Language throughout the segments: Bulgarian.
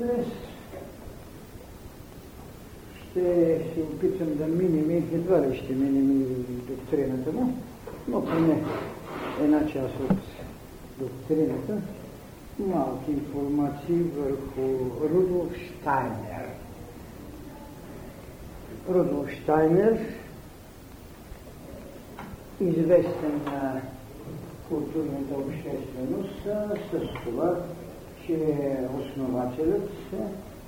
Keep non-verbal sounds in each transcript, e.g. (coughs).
Днес ще се опитам да минем, едва ли ще минем и доктрината му, но поне една част от доктрината, малки информации върху Рудолф Штайнер. Рудолф Штайнер, известен на културната общественост с това, че е основателят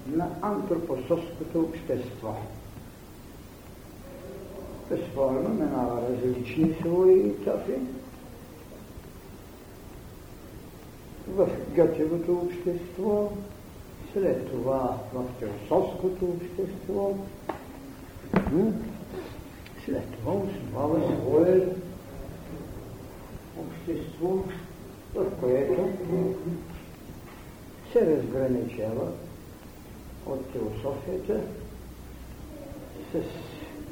на антропософското общество. Безспорно минава различни свои етапи. В Гетевото общество, след това в теософското общество, след това основава свое общество, в което се разграничава от теософията с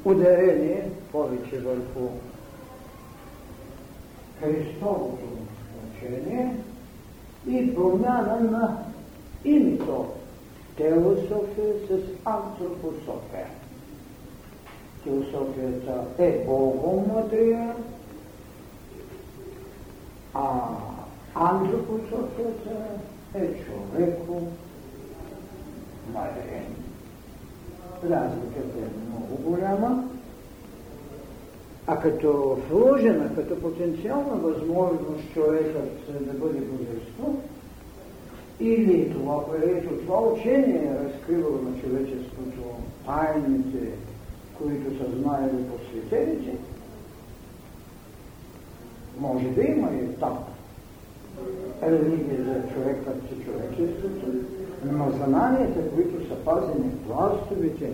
ударение повече върху Христовото учение и промяна на името теософия с антропософия. Теософията е богомъдрия, а антропософията е човеко мъдрен. Разликата е много голяма, а като вложена, като потенциална възможност човекът да бъде божество, или това, което това учение е разкривало на човечеството тайните, които са знаели посветените, може да има и там религия за човекът и човечеството, но знанията, които са пазени в пластовете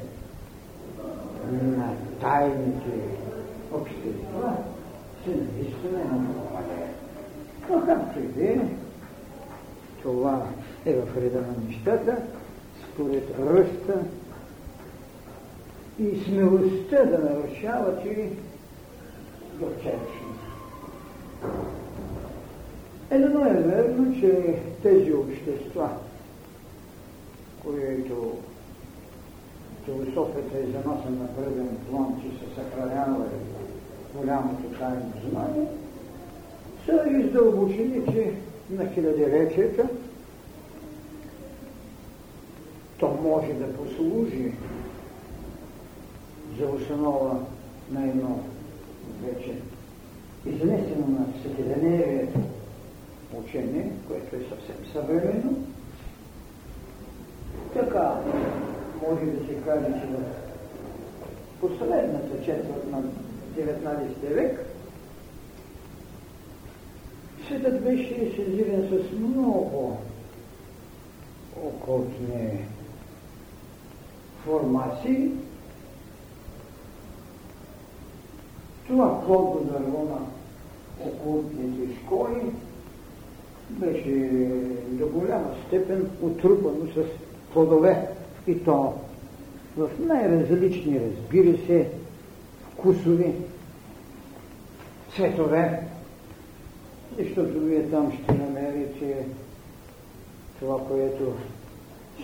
на тайните общества, се наистина е намалее. Но както и да това е в реда на нещата, според ръста и смелостта да нарушават и довчерчност. Едно е верно, че тези общества, които философията е заносена на преден план, че са съхранявали голямото тайно знание, са издълбоченици на хилядилетията. То може да послужи за основа на едно вече изнесено на всекидневието учение, което е съвсем съвременно. Така може да се каже, че в последната четвърт на 19 век светът беше сезиран с много околотни формации. Това плодно дърво на окултните школи беше до голяма степен отрупано с плодове и то в най-различни, разбира се, вкусови, цветове, защото вие там ще намерите това, което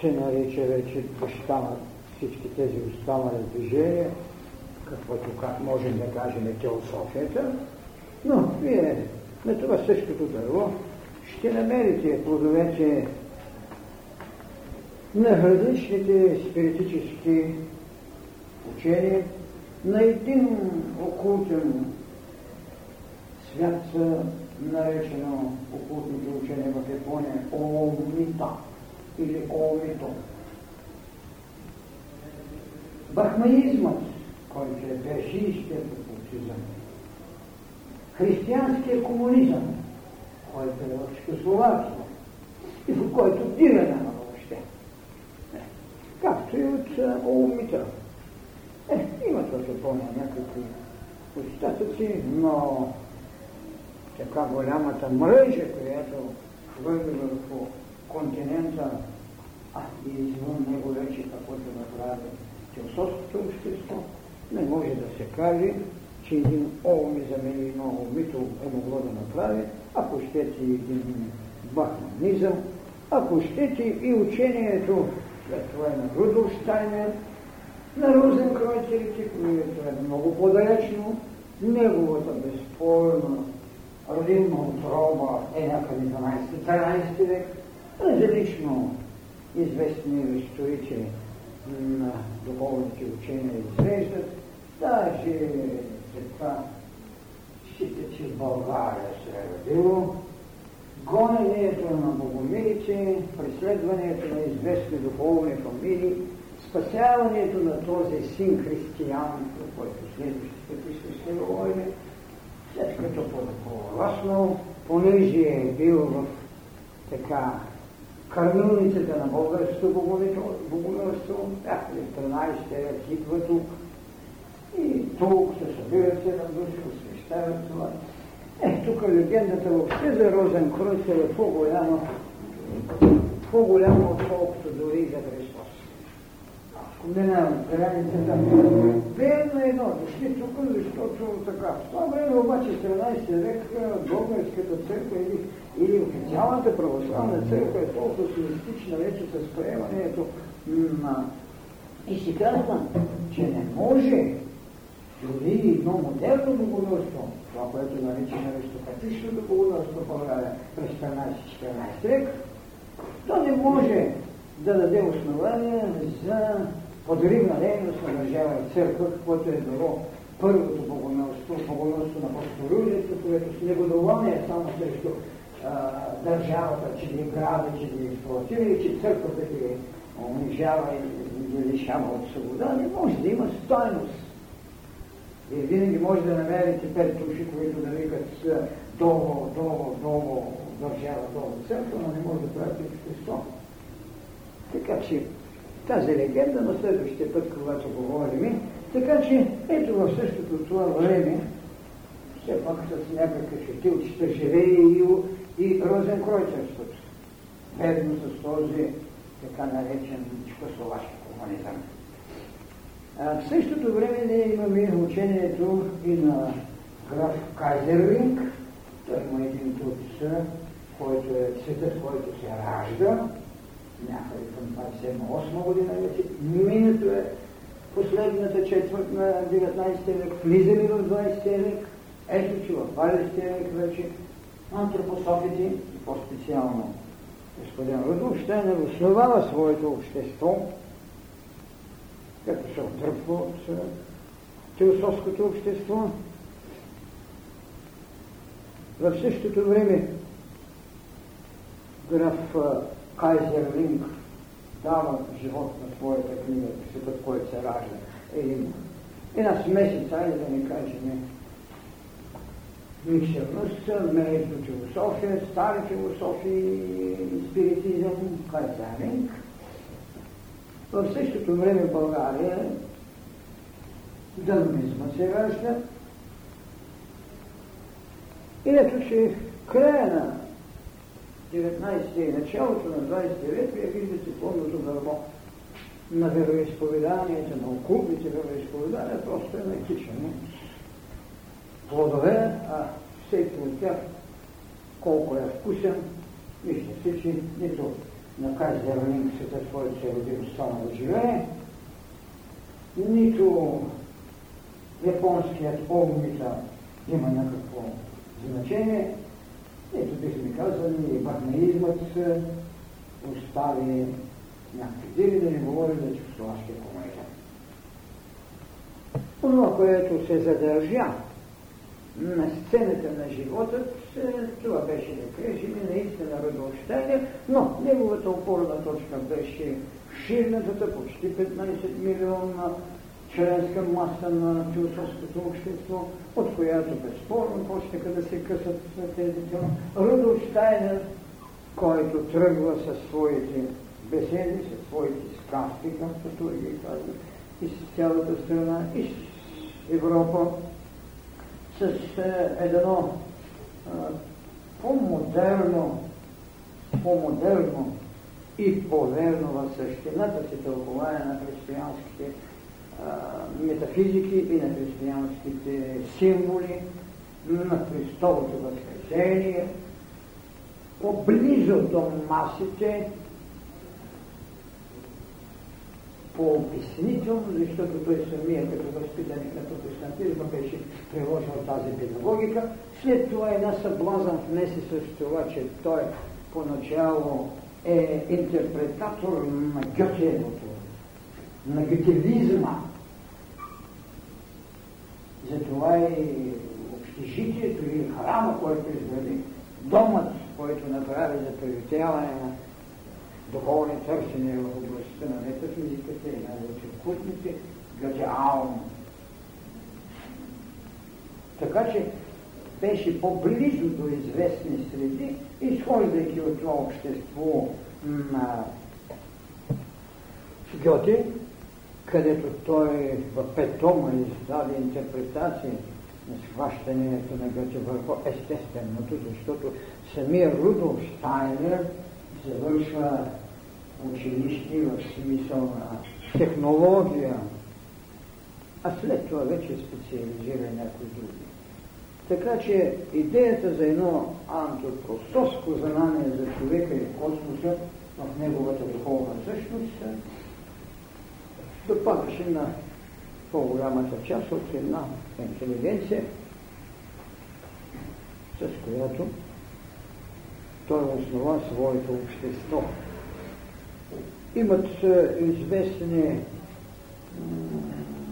се нарича вече останат всички тези останали движения, каквото как можем да кажем теософията, но вие на това същото дърво ще намерите плодовете на различните спиритически учения, на един окултен свят, наречено окултното учение в Япония Омита или Омито. Бахмаизмът, който е персийският окултизъм, християнския комунизъм, който е в Чехословакия и в който дира няма въобще. Както и от Олмитра. Е, има това Япония някакви остатъци, но така голямата мрежа, която хвърли върху континента, а и извън него вече каквото направи теософското общество, не може да се каже, че един Олми замени едно Олмито е могло да направи, ако щете един бахманизъм, ако щете и учението, след това е на Рудолф Штайнер, на Розенкройцерите, което е много по-далечно, неговата безспорна родинна отроба е някъде 12-13 век, различно известни историци на духовните учения извеждат, даже след това считат, че България се е родило, гонението на богомилици, преследването на известни духовни фамилии, спасяването на този син християн, който следващите писми ще говорим, след като пораснал, понеже е бил в така кърмилницата на българското богомилство, бяха ли 13 век идва тук и тук се събират седем души, освещават това. Е, тук легендата въобще за Розен Кройцер е по-голяма, по-голяма отколкото дори за Христос. Минавам границата. Верно е едно, дошли тук, защото така. В това време обаче 13 век българската църква или, или официалната православна църква е толкова социалистична вече с приемането на... И си казва, че не може дори едно модерно богомилство, това, което наричаме аристократичното богомилство в България през 13-14 век, то не може да даде основание за подривна дейност на държава и църква, каквото е било първото богомилство, богомилство на Пасторужието, което с негодование само срещу а, държавата, че ги града, че ги експлуатира и че църквата ги унижава и ги лишава от свобода, не може да има стойност и винаги може да намерите пет души, които да викат долу, долу, долу, държава, долу църква, но не може да правят Христос. Така че тази легенда на следващия път, когато говорим, така че ето в същото това време, все пак с някакъв етилчета живее и, и Розенкройцерството. Верно с този така наречен чехословашки комунизъм. А, в същото време ние имаме учението и на граф Кайзерлинг. Той има един труд, който е светът, който се ражда, някъде към 27-8 година вече. Минато е последната четвърт на 19 век, влизаме в 20 век. Ето, че в 20 век вече антропософите, по-специално господин Рудолф Штайнер, основава своето общество, като се отдръпва от теософското общество. В същото време граф Кайзер Линк дава живот на своята книга, светът, който се ражда. Е, една смесица, айде да не кажем, миксерност между философия, стари философии, спиритизъм, Кайзер Линк – в същото време България дълмизма се ражда. И ето, че края на 19 и началото на 20 век, вие виждате пълното дърво на вероисповеданията, на окултните вероисповедания, просто е накичане плодове, а всеки от тях колко е вкусен, вижте че нито на Кайзер света, който се е родил стана да живее, нито японският огница има някакво значение, ето бихме казали, и вагнеизмът остави някакви диви, да не говори за чехословашкия комунизъм. Това, което се задържа на сцената на живота, това беше да кажем наистина родоощание, но неговата опорна точка беше ширнатата, почти 15 милиона членска маса на философското общество, от която безспорно почнаха да се късат тези тела. Рудолф Штайнер, който тръгва със своите беседи, със своите сказки, както той ги казва, и цялата страна, и с Европа, с едно по-модерно, по-модерно и по-верно в същината си тълкование на християнските метафизики и на християнските символи, на Христовото възкресение, по-близо до масите, по-обяснително, защото той самия като възпитаник на протестантизма беше приложил тази педагогика. След това една съблазън внесе с това, че той поначало е интерпретатор на Гьотевото, на гетевизма. Затова и общежитието или храма, който изгради, домът, който направи за приютяване на духовни търсения в областта на метафизиката и най-вече култните, Гътеаум. Така че беше по-близо до известни среди, изхождайки от това общество на Гьоте, където той в пет тома издаде интерпретации на схващането на Гьоте върху естественото, защото самия Рудолф Штайнер завършва училище в смисъл на технология, а след това вече специализира някои други. Така че идеята за едно антропосовско знание за човека и космоса в неговата духовна същност допадаше на по-голямата част от една интелигенция, с която той основа своето общество. Имат известни,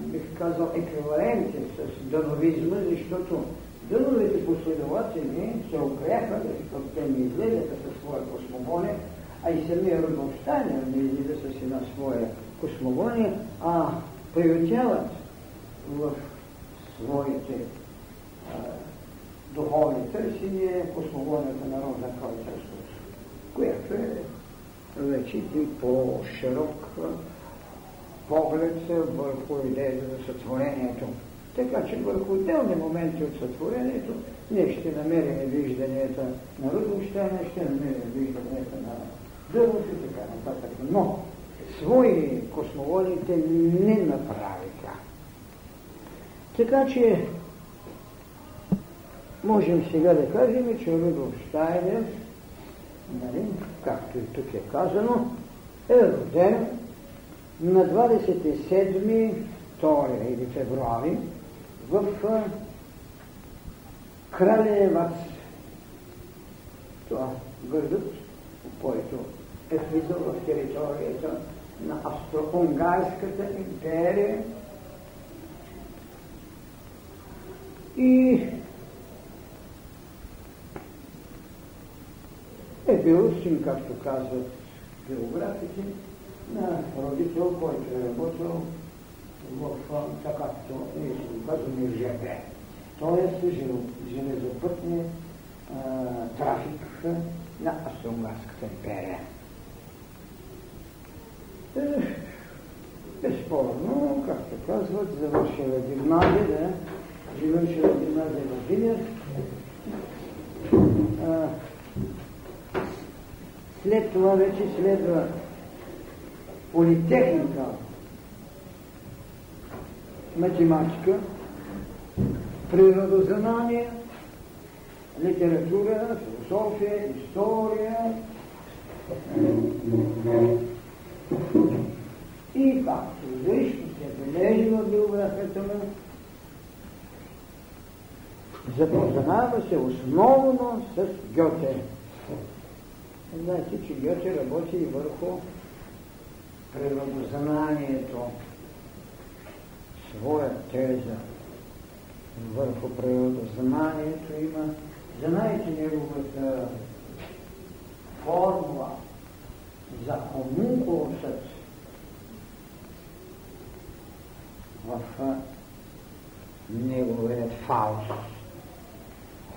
бих казал, еквиваленти с дановизма, защото дъновите последователи се окрепа, защото те не излезаха със своя космогония, а и самия Рудолф Штайнер не излиза с една своя космогония, а приютяват в своите а, духовни търсения космогонията на Роза Калчерство, която е вече и по-широк поглед върху идеята за сътворението. Така че върху отделни моменти от сътворението ние ще намерим вижданията на Рудолщайна, ще намерим вижданията на Дървов и така нататък. Но свои космологите не направиха. Така че можем сега да кажем, че Рудолф Штайнер, нали, както и тук е казано, е роден на 27 2 или февруари в Кралевац. Това градът, който е влизал в територията на Австро-Унгарската империя и е бил син, както казват биографите, на родител, който е работил в така, както ние си казваме ЖП. Тоест железопътния трафик на Австро-Унгарската империя. Е, безспорно, както казват, завършила гимназия, да, завършила гимназия в Винер. След това вече следва политехника, математика, природознание, литература, философия, история, и както изрично се бележи в биографията му, запознава се основно с Гьоте. Знаете, че Гьоте работи и върху природознанието, своя теза върху природознанието има. Знаете неговата формула за хомункулусът в неговият фауст.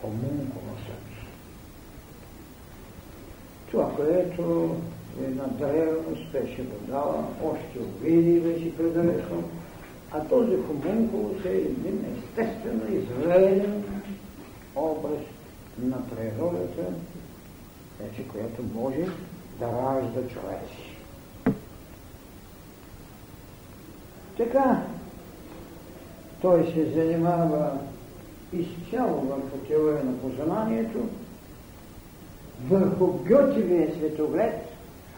Хомункулусът. Това, което една древност беше го дала, още увиди беше предалечно, а този хомункулус е един естествено изведен образ на природата, вече, която може да ражда човеци. Така, той се занимава изцяло върху теория на познанието, върху Гьотевия светоглед,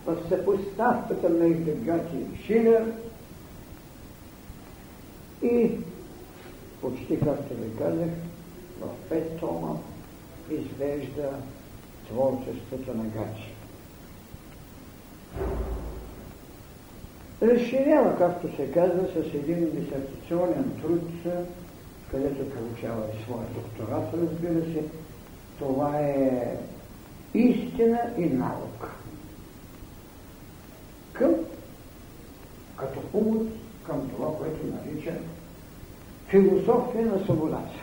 в съпоставката между Гьоти и Шилер и почти както ви казах, в пет тома извежда творчеството на Гачи. Разширява, както се казва, с един дисертационен труд, където получава и своя докторат, разбира се. Това е истина и наука. Към, като увод към това, което нарича философия на свободата.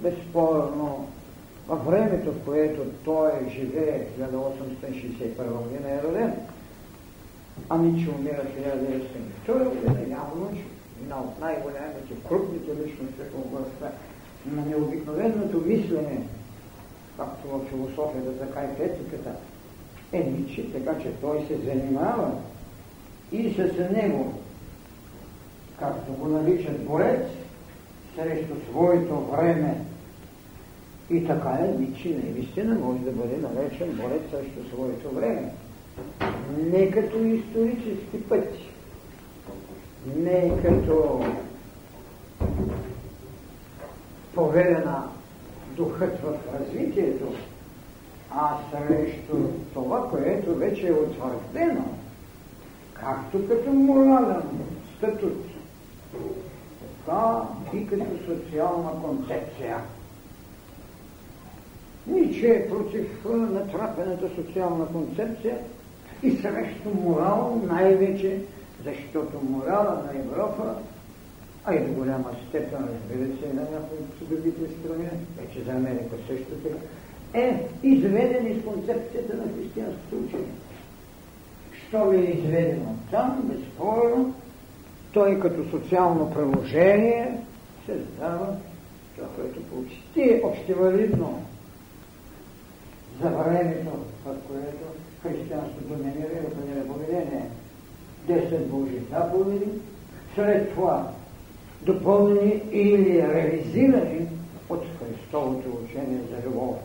Безспорно, във времето, в което той живее, 1861 година е роден, ами че умира 1902 година, явно, че една от най-голямите, крупните личности в областта на необикновеното мислене, както в философията, така и в етиката, е Ниче, така че той се занимава и с него, както го наричат борец, срещу своето време. И така е, Ниче наистина може да бъде наречен борец срещу своето време. Не като исторически пъти, не като поведена духът в развитието, а срещу това, което вече е утвърдено, както като морален статут, така и като социална концепция. Ниче е против натрапената социална концепция и срещу морал най-вече, защото морала на Европа, а и до голяма степен, разбира се, на някои от другите страни, вече за Америка също така, е изведен из концепцията на християнското учение. Що ли е изведено там, безспорно, той като социално приложение се задава това, което почти общевалидно за времето, в което християнството доминира и определя поведение. Десет Божи заповеди, след това допълнени или ревизирани от Христовото учение за любов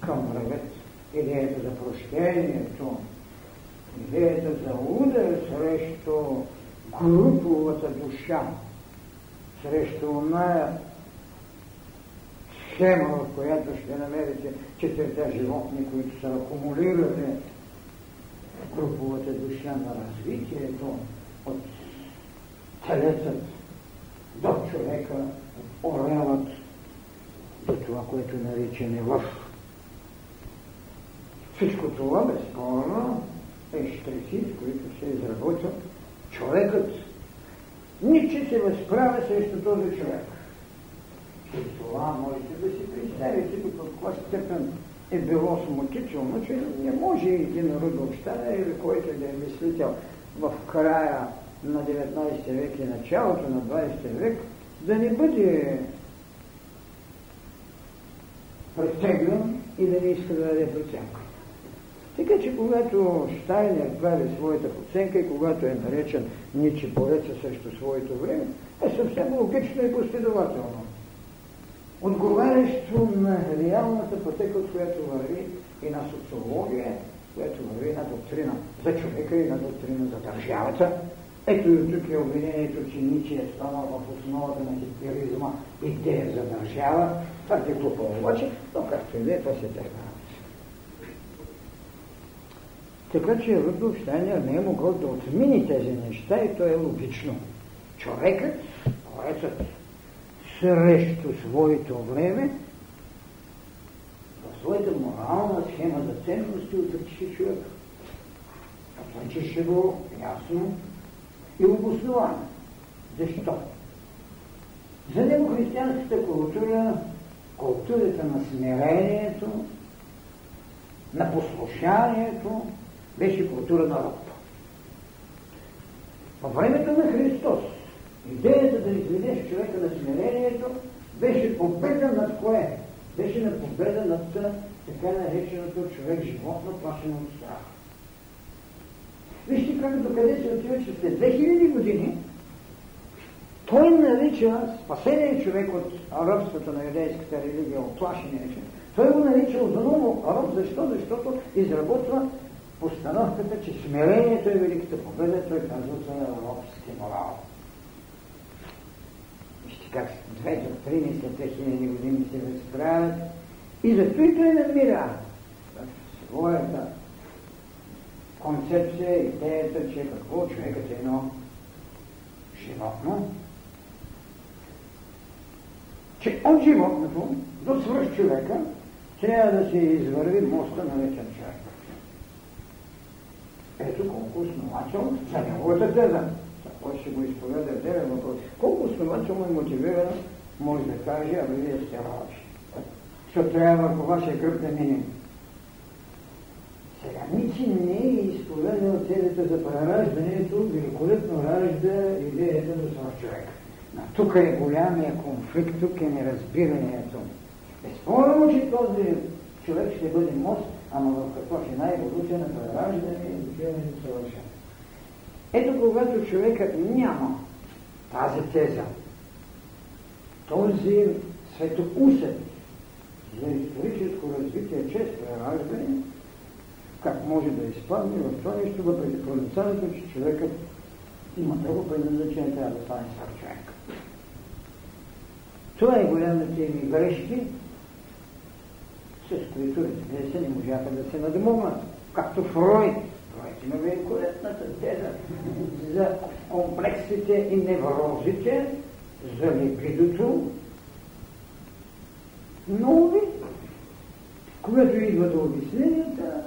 към врагът, идеята за прощението, идеята за удар срещу груповата душа, срещу оная схема, в която ще намерите четирите животни, които са акумулирали груповата душа на развитието от телецът до човека, орелът до това, което наричаме в всичко това, безспорно, е штрихи, с които се изработва човекът. Ниче се възправя срещу този човек. И това можете да си представите до каква степен е било смутително, че не може един народ община или който да е мислител в края на 19 век и началото на 20 век да не бъде претеглен и да не иска да даде проценка. Така че когато Штайнер прави своята оценка и когато е наречен Ниче бореца срещу своето време, е съвсем логично и последователно. Отговарящо на реалната пътека, от която върви и на социология, която върви на доктрина за човека и на доктрина за държавата. Ето и тук е обвинението, че Ниче е станал в основата на хитлеризма идея за държава. Това е глупо обаче, но както и да е, това се така. Така че Рудолф Штайнер не е могъл да отмини тези неща и то е логично. Човекът, поетът, срещу своето време, в своята морална схема за ценности отрича човек. Отричаше го ясно и обосновано. Защо? За него християнската култура, културата на смирението, на послушанието, беше култура на роб. По времето на Христос идеята да изведеш човека на смирението беше победа над кое? Беше на победа над така нареченото човек животно, плашено от страх. Вижте как до къде се отива, че след 2000 години Той нарича спасение човек от ръбството на юдейската религия, оплашение човек. Той го нарича отново роб. Защо? Защото изработва постановката, че смирението е великата победа. Той казва за робски морал. Как две до три след 2000 години се разправят. И зато и той намира в своята концепция, идеята, че какво човекът е едно животно, че от животното до свръх човека трябва да се извърви моста на вечен човек. Ето колко основателно за неговата теза. Кой ще го изповеда е делен въпрос. Колко основателно и мотивирано може да каже, а вие сте лъжи. Защото трябва върху вашия гръб да минем. Сега Ничи не е изповедал целите за прераждането, великолепно ражда идеята за свърх човек. Но тук е голямия конфликт, тук е неразбирането. Безспорно, че този човек ще бъде мост, ама в какво ще най-еволюция на прераждане и добиване за съвършен. Ето когато човекът няма тази теза, този светоусет за историческо развитие чрез прераждане, как може да изпадне в това нещо, въпреки проницанието, че човекът има друго предназначение, трябва да стане свър човек. Това е голямите ми грешки, с които, разбира се, не можаха да се надмогнат. Както Фройд. Има великолепната теза за комплексите и неврозите, за липидото. Но ви, когато идва до обясненията,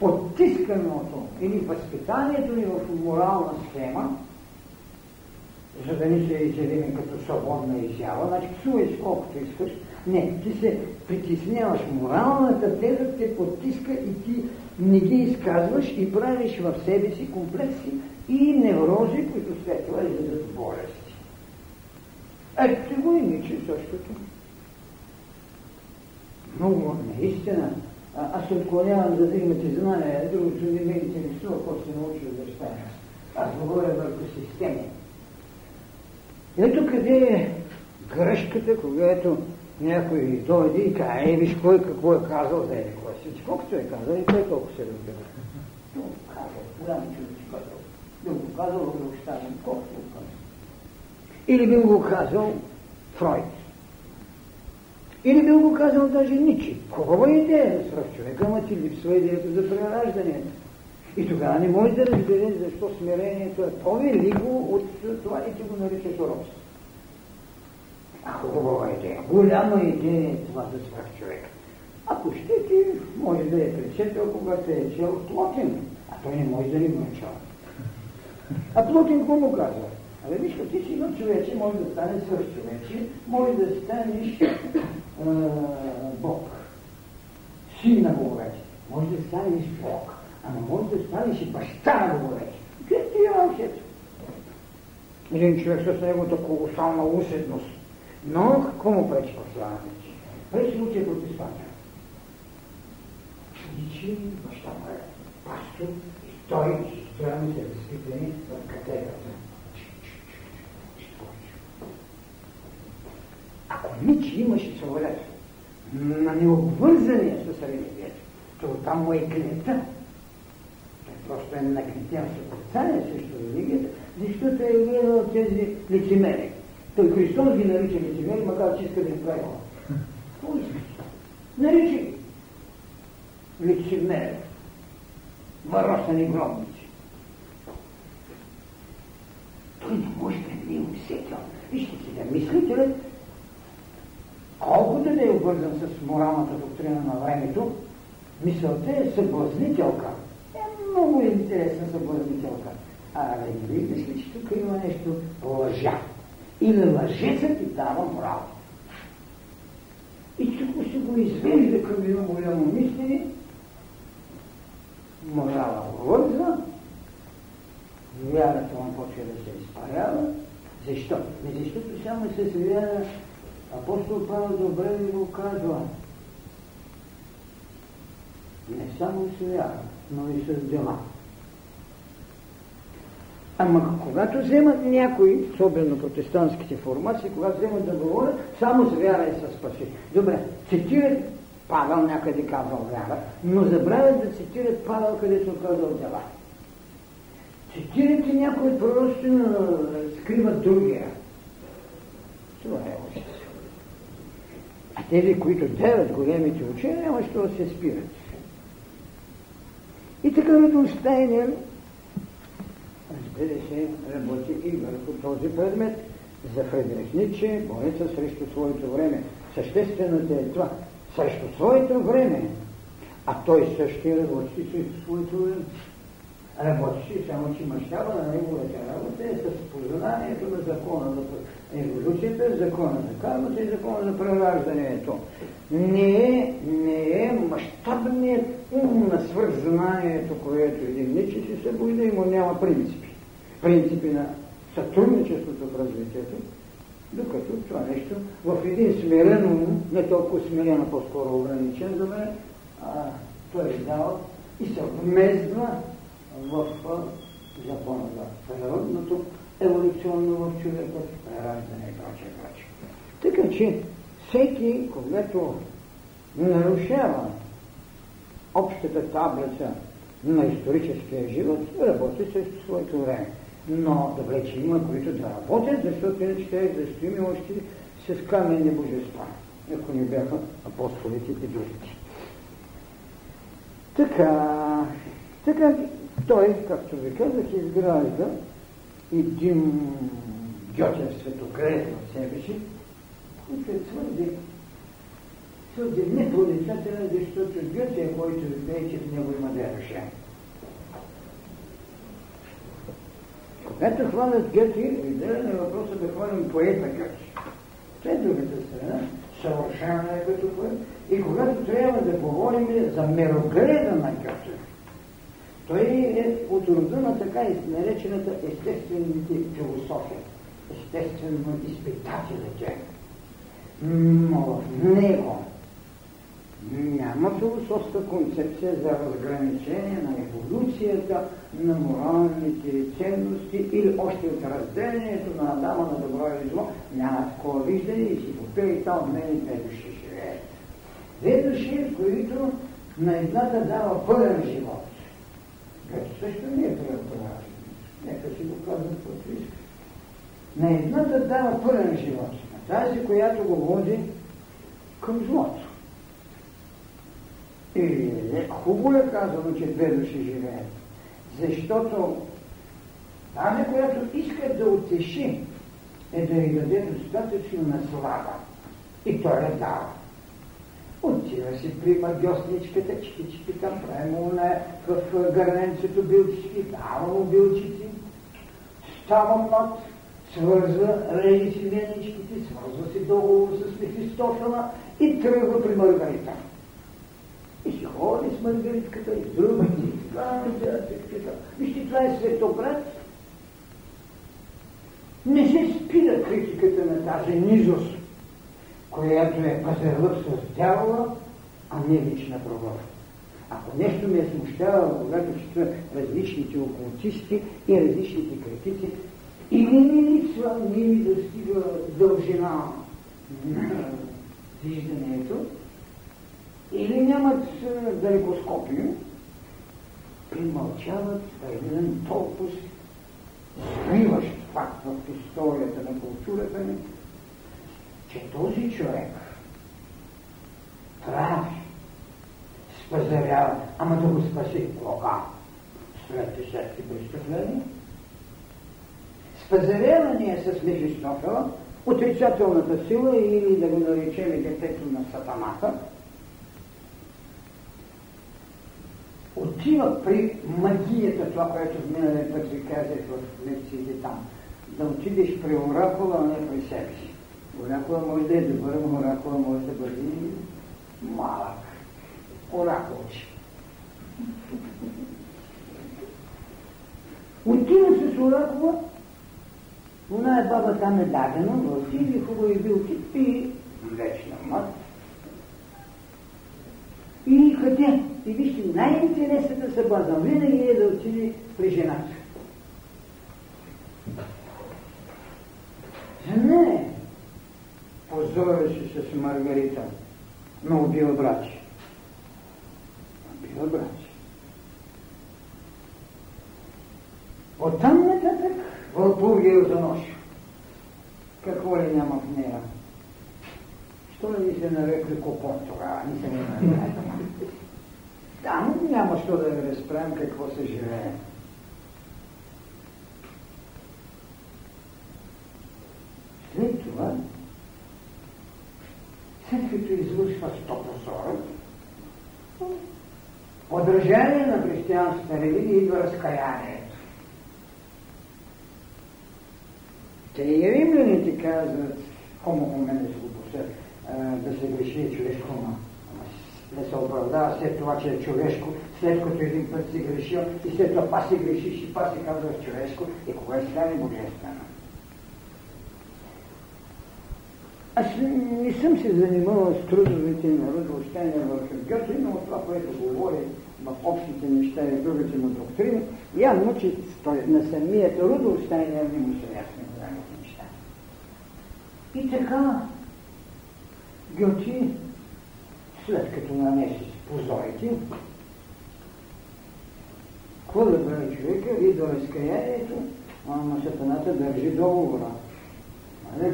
потисканото или възпитанието ни в морална схема, за да не се изявим като свободна изява, значи псувай колкото искаш, не, ти се притесняваш. Моралната теза те потиска и ти не ги изказваш и правиш в себе си комплекси и неврози, които след това излизат болести. Ето го и Ниче същото. Много, наистина. А, аз се отклонявам да взимате знания, другото не ме интересува, какво се научил да стане. Аз говоря върху системи. Ето къде е грешката, когато някой дойде и каже, е, виж кой какво е казал за еди кой си. Колкото е казал и той колко се разбира. Но казал, голям човек казал. Би го казал в Рокштаден, колкото го казал. Или би го казал Фройд. Или би го казал даже Ничи. Хубава идея за свръх човека, ама ти липсва идеята за прераждането. И тогава не може да разбере защо смирението е по-велико от това и ти го наричаш робство. Хубава идея, голяма идея е това за свръх човек. Ако ще ти, може да е пречетел, когато е чел Плотин, а той не може да ни чел. А Плотин какво му казва? Абе, виж, ти си едно човече, може да станеш свърх човече, може да станеш а, Бог. Син на Боговете. Може да станеш Бог. Ама може да станеш и баща на Боговете. Къде ти е? Един човек с неговата колосална усетност но какво му пречи прославянето? Пречи му, че е протестантен. Ничи баща му е пастор и той и сестра ми са възпитани в катедрата. Ако Ничи имаше свободата на необвързания с религията, то там му е клета. Просто е накнетен с отрицание срещу религията, защото е от тези лицемери. Той Христос ги нарича лицемери, макар че иска да им прави хора. Какво искаш? Нарича ги. Лицемери. Варосани гробници. Той не може да не е усетил. Вижте сега, мислите ли, колкото да е обвързан с моралната доктрина на времето, мисълта е съблазнителка. Е много интересна съблазнителка. А виждаш ли, че тук има нещо лъжа или лъжецът ти дава морал. И ако се го извежда към едно голямо мислене, морала върза, вярата му почва да се изпарява. Защо? Не защото само се вяра, апостол Павел добре ми го казва. Не само с вяра, но и с дела. Ама когато вземат някои, особено протестантските формации, когато вземат да говорят, само с вяра и с спаси. Добре, цитират Павел някъде казал вяра, но забравят да цитират Павел, където казал дела. Цитирате някои пророци, но скриват другия. Това е още. А тези, които делят големите учения, няма що да се спират. И така Рудолф Стайнер, разбира се, работи и върху този предмет за Фредрих Ниче, борец срещу своето време. Същественото е това. Срещу своето време. А той също работи срещу своето време работеше, само че мащаба на неговата работа е с познанието на закона за еволюцията, закона за кармата и закона за прераждането. Не е, не е мащабният ум на свързнанието, което един ничи си се бои да има няма принципи. Принципи на сътрудничеството в развитието, докато това нещо в един смирен ум, не толкова смирен, а по-скоро ограничен за мен, а, той е дал и се вмездва в закона за природното, еволюционно в човека, прераждане и прочее, прочее. Така че всеки, когато нарушава общата таблица на историческия живот, работи срещу своето време. Но добре, че има които да работят, защото иначе те да стоим още с каменни божества, ако не бяха апостолите и другите. Така, така той, както ви казах, изгражда един гьотен светокрет в себе си, който е твърде, твърде непроницателен, защото Гьоте, който видее, че в него има две решения. Когато хванат Гьоте, идея въпроса да хванем поет на Гьоте. Това е другата страна, съвършена като поет. И когато трябва да говорим за мерогледа на Гьоте, той е от рода на така наречената естествените философия, естествено изпитателите. Но в него няма философска концепция за разграничение на еволюцията, на моралните ценности или още от разделението на Адама на добро и зло. Няма такова виждане и си попили там мен две души живеят. Две души, които на едната дава пълен живот, което също не е това. Нека си го казват каквото иска. На едната дава пълен живот, на тази, която го води към злото. И е хубаво е казано, че две души живеят. Защото тази, която иска да утеши, е да й даде достатъчно наслада. И той я дава. Си при магиосничката, чики-чики там, прави му на, в гърненцето билчички, дава му билчици, става млад, свързва рели си веничките, свързва си договор с Мефистофана и тръгва при Маргарита. И си ходи с Маргаритката и другите, и това. Вижте, това е светоград. Не се спира критиката на тази низост която е пазарлък с дявола, а не лична права. Ако нещо ме е смущава, когато чета различните окултисти и различните критици, или ми липсва, не ми достига дължина на виждането, или нямат далекоскопие, примълчават един толкова скриващ факт в историята на културата ни, че този човек прави, спазарява, ама да го спаси кога? След десетки престъпления. Спазаряване с Мефистофела, отрицателната сила или да го наречем детето на сатаната, отива при магията, това, което в миналия път ви казах в лекциите там, да отидеш при оракула, а не при себе си. Оракула може да е добър, оракула може да бъде малък onaković. Отива се с Оракова, она е баба там е дадена, в Сиви, хубаво е бил тип и вечна мъд. И къде? И вижте, най-интересната база винаги е да отиде при жената. Не, позореше се с Маргарита, но убил братче. Убил брати. Оттам нататък Вълпургия за нощ. Какво ли няма в нея? Що ли се нарекли копон тогава? Не се не. Там няма що да ви разправим какво се живее. След това, след като извършва стопосора, отражение на християнската религия идва разкаянието. Те и римляните казват, хомо хоменес да се греши човешко ума да се оправдава след това, че е човешко, след като един път си грешил и след това пак си грешиш и пак си казваш човешко и кога е стане божествено. Аз не съм се занимавал с трудовете на Рудолштайна в Гьоте, но това, което говори в общите неща и другите му доктрини, явно, че на самият Рудолштайна не му са ясни големите неща. И така, Гьоти след като нанесе позорите, какво да прави човека? Идва разкаянието, ама сатаната държи договора. Нали?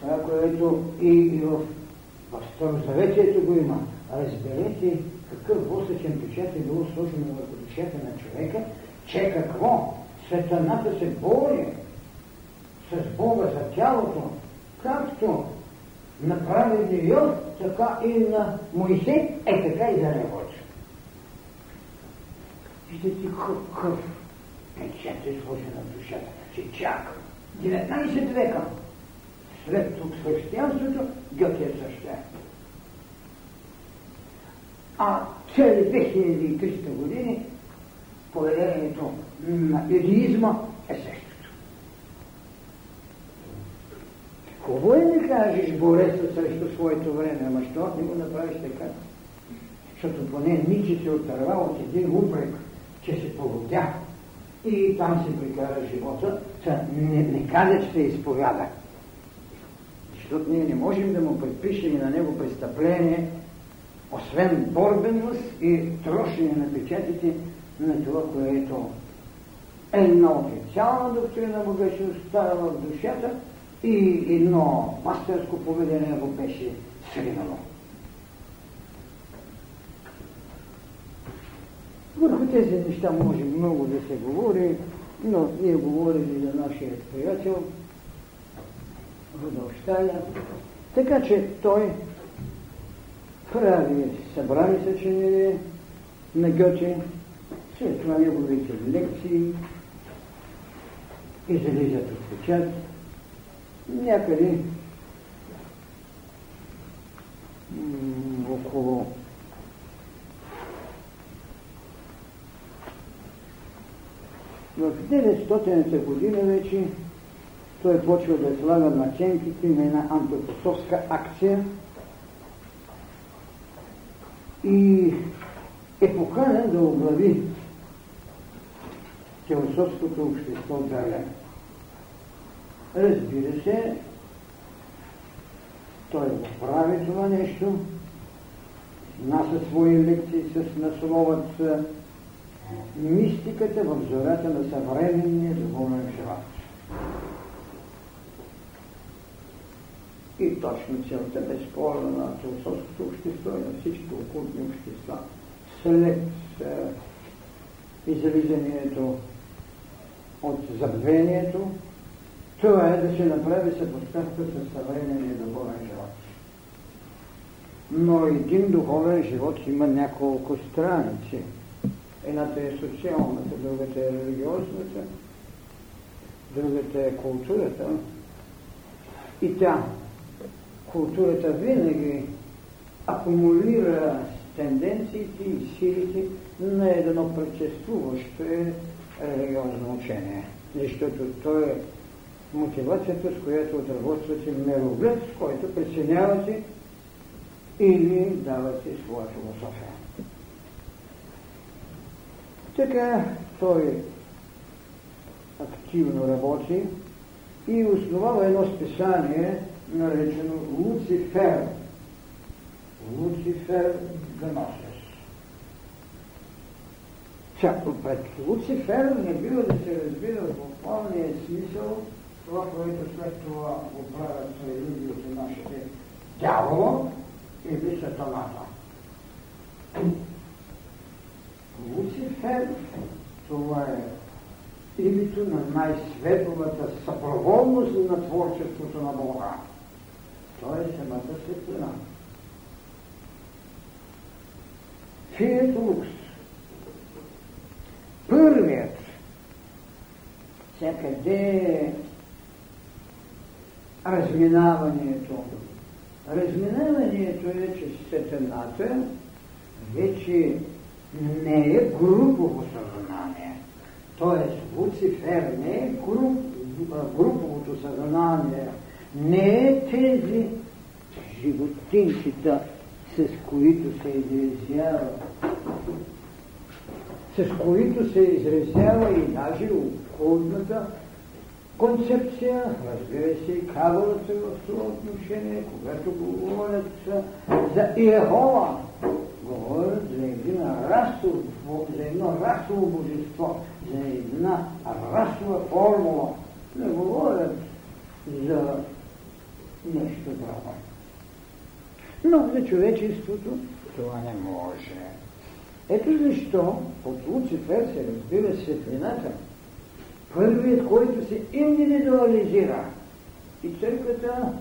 Това, което и, и в, в Старозаветието го има. Разберете какъв восъчен печат е било сложено върху душата на човека, че какво? Сатаната се бори с Бога за тялото, както направи Йов, така и на Моисей, е така и за Ревоч. Виждате какъв печат е сложен на душата, че чака 19 века след тук християнството, Гьоте е същия. А цели 2300 години поведението на едиизма е също. Хубаво е не кажеш борец срещу своето време, ама що не го направиш така? Защото поне Ниче се отърва от един упрек, че се поводя и там се прикара живота, не, не каза, че се изповяда. Защото ние не можем да му предпишем на него престъпление, освен борбеност и трошене на печатите на това, което една официална доктрина му беше оставила в душата, и едно мастерско поведение го беше сринало. Върху тези неща може много да се говори, но ние говорим за нашия приятел Рудолштайна. Така че той прави събрани съчинение на Гьоте, след това неговите лекции. Излизат от печат, някъде около в 900-та година вече той почва да слага наченките на една антропосовска акция и е поканен да оглави теософското общество в. Разбира се, той го прави това нещо, наса свои лекции с насловът мистиката в зората на съвременния духовен живот. И точно целта безспорна на философското общество и на всички окултни общества след излизането от забвението, това е да се направи съпоставка с съвременния духовен живот. Но един духовен живот има няколко страници. Едната е социалната, другата е религиозната, другата е културата. И тя, културата винаги акумулира тенденциите и силите на едно предшествуващо е религиозно учение. Защото то е мотивацията, с която отработвате мироглед, с който преценявате или давате своя философия. Така той активно работи и основава едно списание наречено Луцифер. Луцифер Гносес. Чак пред Луцифер не бива да се разбира в буквалния смисъл това, което след това го правят с религията нашите дявола или сатаната. Луцифер това е името на най-светлата съпроводност на творчеството на Бога. Той е самата светлина. Фият лукс. Първият всякъде разминаването. Разминаването е, че светлината вече не е групово съзнание. Тоест, Луцифер не е груп, груповото съзнание, не е тези животинчета, с които се изразява, с които се изразява и даже околната концепция, разбира се, и кабалата в това отношение, когато говорят за Иехова, говорят за един расов, за едно расово божество, за една расова формула. Не говорят за нещо друго. Но за човечеството това не може. Ето защо от Луцифер се разбира светлината. Първият, който се индивидуализира. И църквата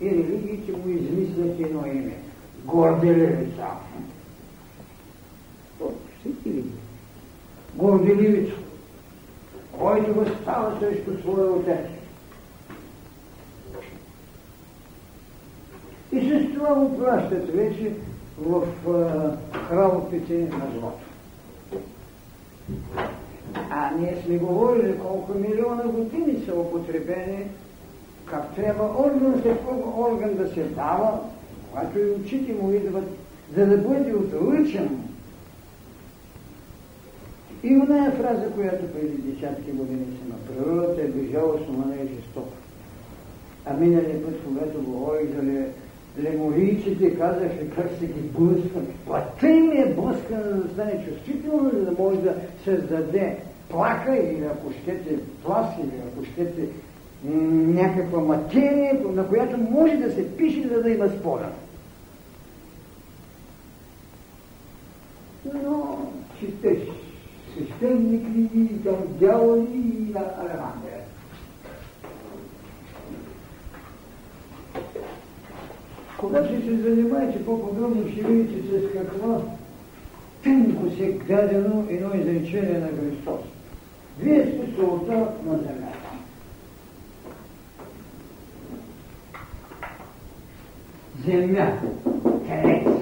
и религиите му измислят едно име. Горделивица. Сетили Горделивица, който възстава срещу своя отец. И с това го пращат вече в храмовете на злото. А ние сме говорили колко милиона години са употребени, как трябва орган след орган да се дава, когато и очите му идват, за да бъде отлъчен и оная фраза, която преди десятки години се направила, е безжалостно, но не. А миналия път, когато говорих за леморийците, казаха как се ги блъскат. Плата им е блъскана, да стане чувствително, за да може да създаде плака или ако щете плас, или ако щете някаква материя, на която може да се пише, за да има спора. Но четеш свещеник ли, там дяволи и Алехандре. Когато се занимаете по-подробно, ще видите с каква тънко се дадено едно изречение на Христос. Вие сте солта на земята. Земя, телец.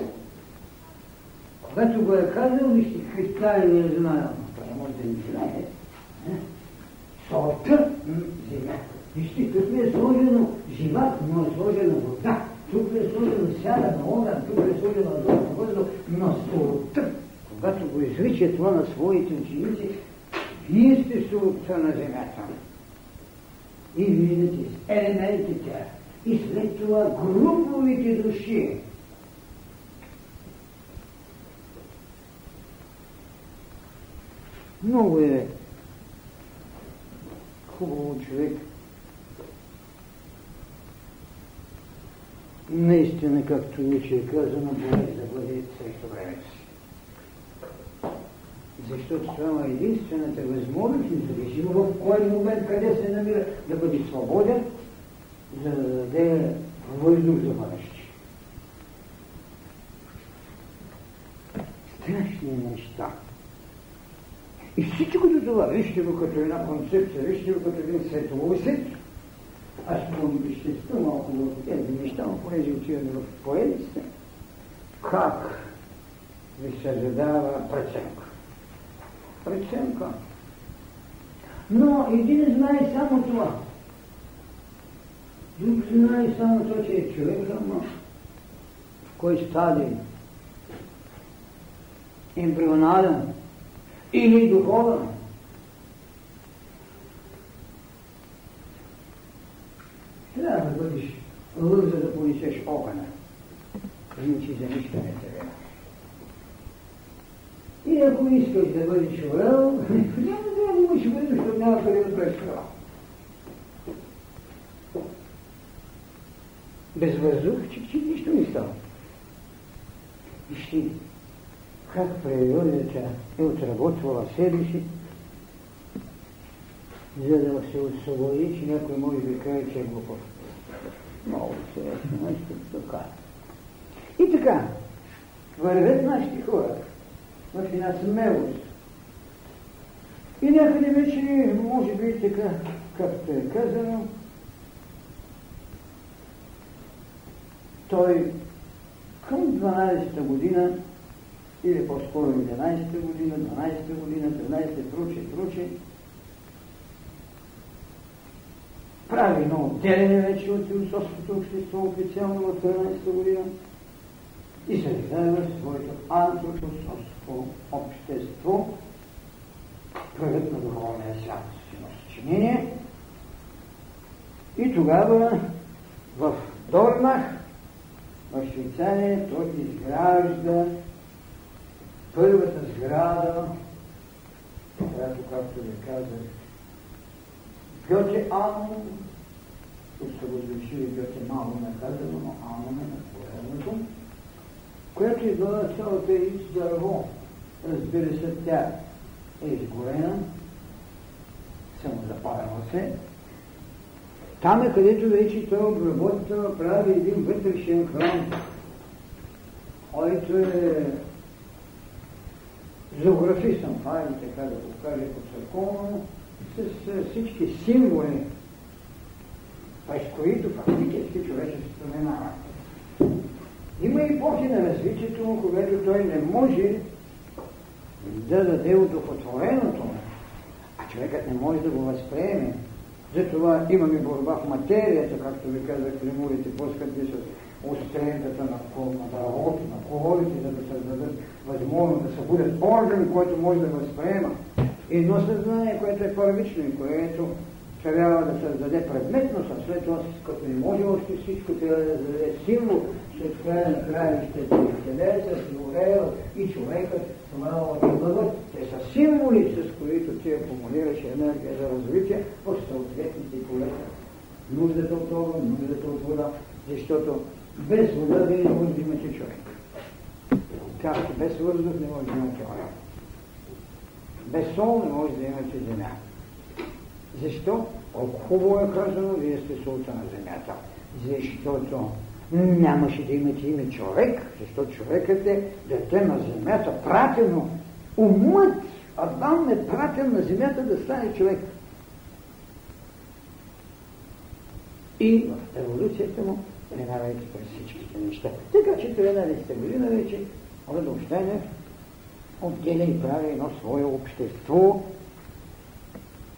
Когато го е казал, вижте, Христа и не знаят може да ни знае. Сорта земя. Вижте, тук ми е сложено живак, но е сложена вода. Тук е сложено сяда на огън, тук е сложено на въздух, но сорта. Когато го изрича това на своите ученици, вие сте сорта на земята. И виждате елементите. И след това груповите души, Много е хубаво човек. Наистина, както вече е казано, болест да бъде срещу времето си. Защото това е единствената възможност, независимо в кой момент, къде се намира, да бъде свободен, за да даде въздух за бъдеще. Страшни неща. И всичкото това, вижте го като една концепция, вижте го като един световосет, аз ще ще спра малко в тези неща, но понеже отиваме в поедиците, как ви се задава преценка. Преценка. Но един знае само това. Друг знае само това, че е човек, ама кой стадий? Ембрионален или духовен. Трябва да бъдеш лъв, за да понесеш огъня. Иначе за нищо не трябва. И ако искаш да бъдеш орел, (laughs) няма да имаш бъде, защото няма къде да правиш права. Без въздух, че, че нищо не става. Вижте, как природата е отработвала себе си, за да се освободи, че някой може да каже, че е глупав. Много интересно нещо така. И така, вървят нашите хора в една смелост. И някъде вече, може би така, както е казано, той към 12-та година, или по-скоро 11-та година, 12-та година, 13-та, проче, проче, прави едно отделение вече от философското общество официално в 13-та година и се в своето антропософско общество, правят на духовния свят с съчинение. И тогава в Дорнах, в Швейцария, той изгражда първата сграда, която, както ви казах, Гьоте Ано, тук са го разрешили Гьоте Мало наказано, но Ано е на поредното, която е била цялата из дърво. Разбира се, тя е изгорена, самозапалила се. Там е където вече той обработва, прави един вътрешен храм, който е зоографисан, хайде така да го кажа по църковно, с всички символи, през които фактически човечеството минава. Има епохи на развитието когато той не може да даде удохотвореното, а човекът не може да го възприеме. Затова имаме борба в материята, както ви казах, лемурите, по-скъпи с остренгата на, дървото, на колите, за да създадат възможност да събудят орган, който може да възприема едно съзнание, което е първично и което трябва да създаде предметност, а след това, като не може още всичко, трябва да даде символ, след края на краищата и телеса, Силорея и човекът, това и лъвът. Те са символи, с които ти акумулираш енергия за развитие в съответните полета. Нуждата от това, нуждата от вода, защото без вода вие не може да имате човек. Както без въздух не може да имате човек. Без сол не може да имате земя. Защо? Колко хубаво е казано, вие сте солта на земята. Защото нямаше да имате име човек, защото човекът е дете на земята, пратено. Умът Адам е пратен на земята да стане човек. И в еволюцията му преминавайки през всичките неща. Така че 13 година вече Радовщенев отделя и прави едно свое общество,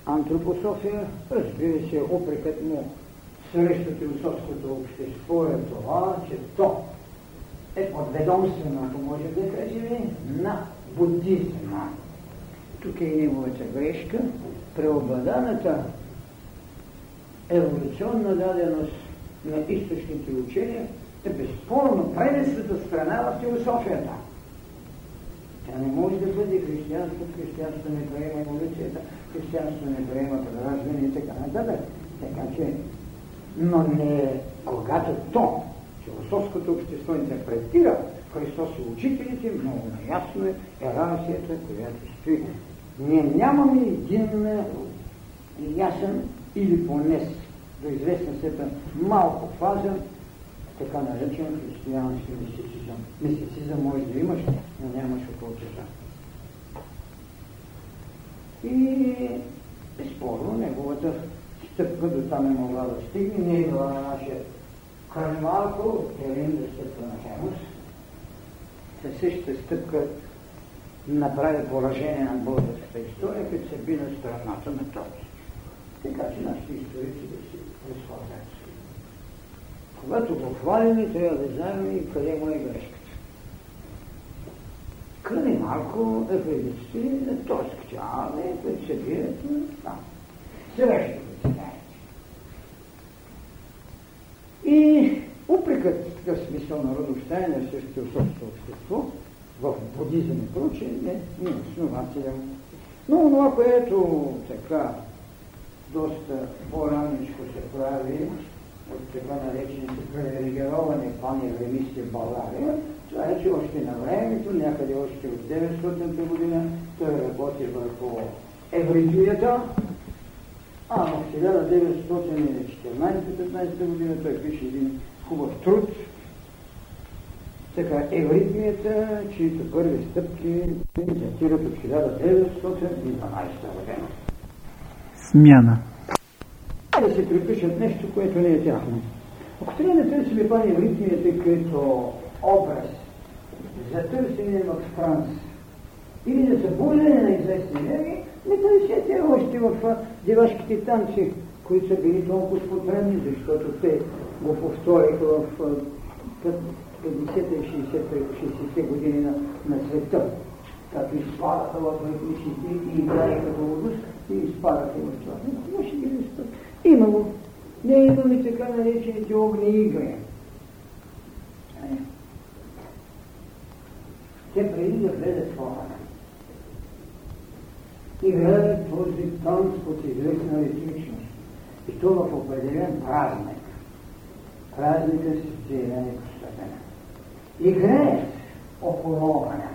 антропософия, разбира се, опрекът му срещу философското общество е това, че то е подведомствено, ако може да кажем, на буддизма. Тук е неговата грешка. Преобладаната еволюционна даденост на източните учения е безспорно пренесата страна в философията. Тя не може да бъде християнство, християнство не приема еволюцията, християнство не приема подраждане и така нататък. Така че, но не когато то, философското общество интерпретира Христос и учителите, много наясно е ерархията, която стои. Ние нямаме един ясен или поне до известна степен малко фазен така наречен християнски мистицизъм. Мистицизъм може да имаш, но нямаш окултизъм. И безспорно неговата стъпка до там е могла да стигне, не е била на нашия Кармалко, Терин да стъпка на Хемус. Със същата стъпка направи поражение на българската история, като се би на страната на Токи. Така че нашите историци да си разхвалят. Когато го хвалим, трябва да знаем и къде му е грешката. Къде малко е предиците на тоските, а не които се бият на там. Срещу И такъв смисъл на родостая на философско общество, в будизъм и прочее, не, не е основателен. Но това, което така доста по-раничко се прави от така наречените прелегировани паневремисти в България, това е, че още на времето, някъде още от 900 година, той работи върху евритмията, а в 1914-15 година той пише един хубав труд, така евритмията, чието първи стъпки датират от 1912 година. Смяна. Да се припишат нещо, което не е тяхно. Ако трябва да търсим евритмията като образ за търсене в Франц или за събуждане на известни енергии, не търсете още в девашките танци, които са били толкова спотребни, защото те го повториха в 50-те и 60-те години на, на света, като изпадаха в ритмичните и играеха по водус, и изпадаха в това. Но ще ги листа. Имало. Не имаме така наречените огни игри. Те преди да влезат в хората. Играят този танц под известна ритмичност. И то в определен празник. Празника с Сирена Костадена. Играят около огъня.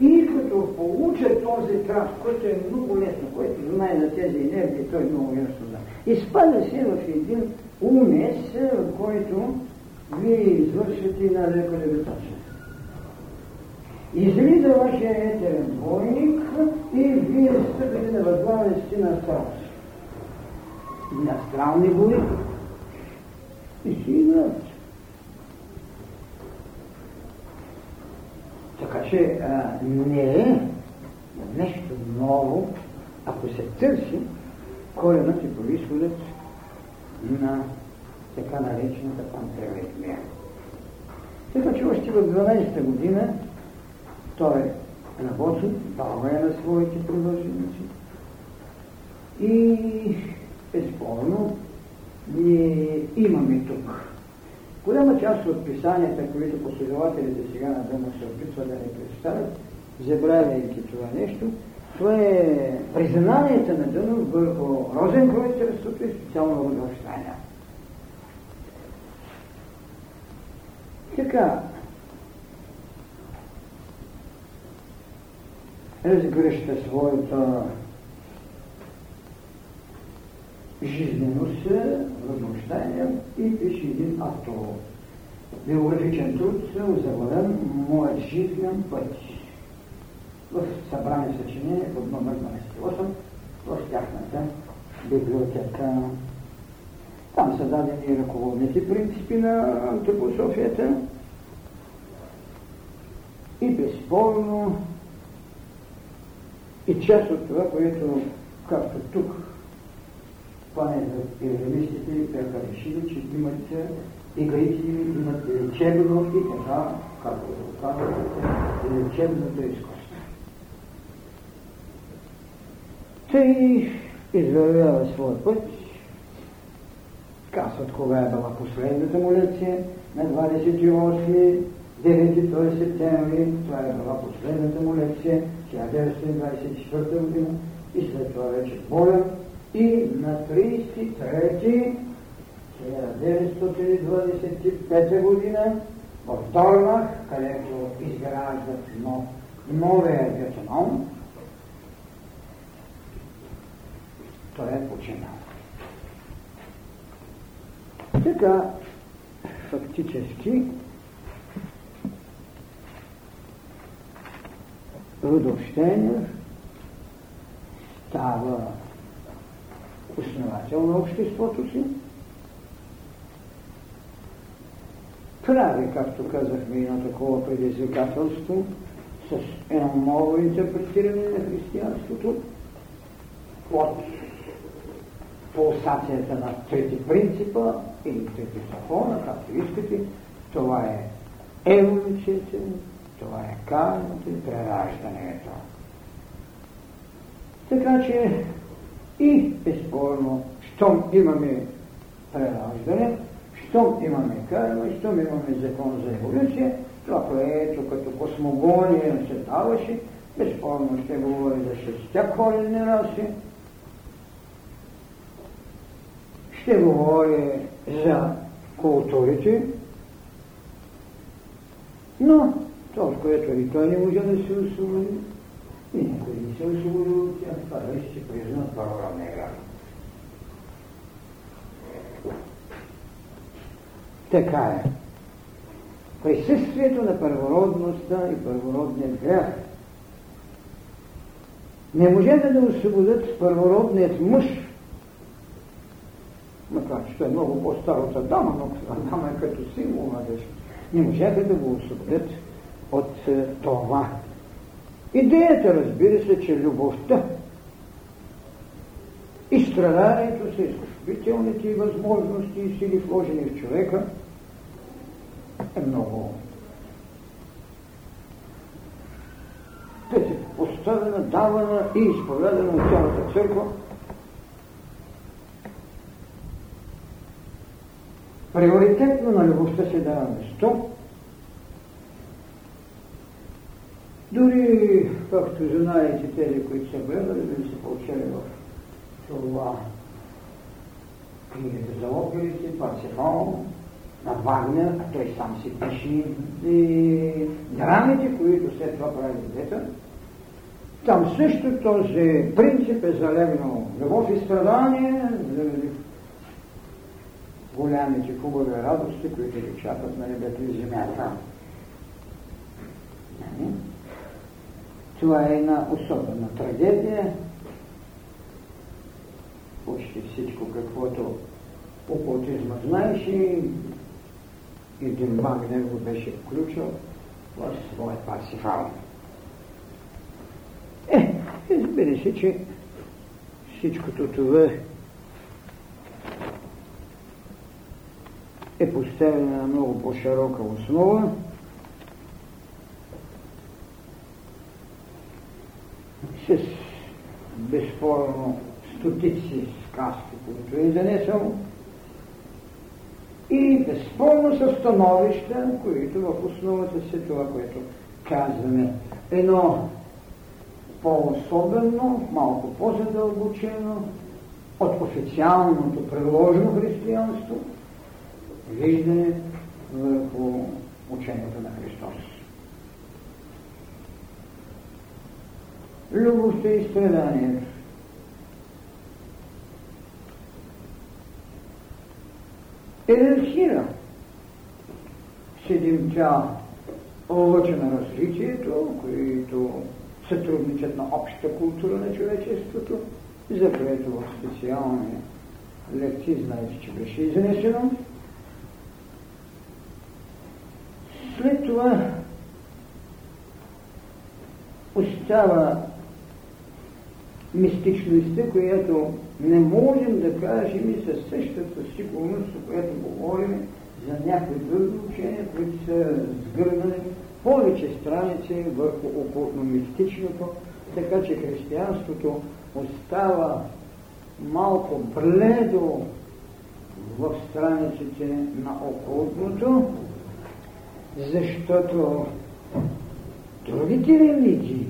И като получат този крав, който е много лесно, който знае за тези енергии, той много ясно да. Изпада се в един умес, в който вие извършвате една леко левитация. Излиза вашия етерен двойник и вие стъпите на възглавен си на астрал. На астрални бои. И си играят. Че а, не е нещо ново, ако се търси коренът и происходът на така наречената пантераритмия. Така че още в 12-та година той работи, дава е на своите продълженици и безспорно ние имаме тук Голяма част от писанията, които последователите сега на Дома се опитват да ни представят, забравяйки това нещо, това е признанието на Дънов върху розенкройцерството и специално Рудolфштайна. Така, разгръща своята жизненост, възмущение и пише един автобиографичен труд, озаглавен Моят жизнен път. В събрание съчинение под номер 28 в тяхната библиотека. Там са дадени ръководните принципи на антропософията и безспорно и част от това, което, както тук евремистите бяха решили, че имат игрите, имат лечебно и така, както го казвате, лечебното изкуство. Тъй извървява своя път, казват кога е била последната му лекция, на 28 9 септември, това е била последната му лекция, 1924 година, и след това вече болен, и на 33 1925 година в Дорнах, където изграждат нов, новия гетанон, той е починал. Така, фактически, Штейнер става основател на обществото си. Прави, както казахме, едно такова предизвикателство с едно ново интерпретиране на християнството от пулсацията на трети принципа или трети закона, както искате. Това е еволюцията, това е кармата и прераждането. Така че и безспорно, щом имаме прераждане, щом имаме карма, щом имаме закон за еволюция, това, което като космогония се даваше, безспорно ще говори за шестя коренни раси, ще говори за културите, но това, което и той не може да се освободи, и някой не се освободи от тях, това да ще признат първородния град. Така е. Присъствието на първородността и първородният грях не може да освободят първородният мъж, макар че той е много по-стар от Адама, но Адама е като символ на. Не можаха да го освободят от е, това. Идеята, разбира се, че любовта и страданието са изкупителните възможности и сили вложени в човека е много те поставена, давана и изповядана от цялата църква. Приоритетно на любовта се дава место, Дори, както знаете, тези, които са гледали, да се получили в това книгата за оперите, Парсифал, на Вагнер, а той сам си пише и драмите, които след това прави дете. Там също този принцип е залегнал любов и страдание, голямите хубави радости, които ги чакат на небето и земята. Нали? Това е една особена трагедия. Почти всичко, каквото окултизма знаеше, един Вагнер го беше включил в своя пасифал. Е, разбира се, че всичкото това е поставено на много по-широка основа, с безспорно стотици сказки, които е занесъл, и безспорно са становища, които в основата си това, което казваме. Едно по-особено, малко по-задълбочено от официалното предложено християнство виждане върху учението на Христос. Любовта и страданието. Иерархира седемта лъча на развитието, които сътрудничат на общата култура на човечеството, за което в специални лекции знаете, че беше изнесено. След това остава мистичността, която не можем да кажем и със същата сигурност, за която говорим за някои други учения, които са сгърнали повече страници върху окултно-мистичното, така че християнството остава малко бледо в страниците на окултното, защото другите религии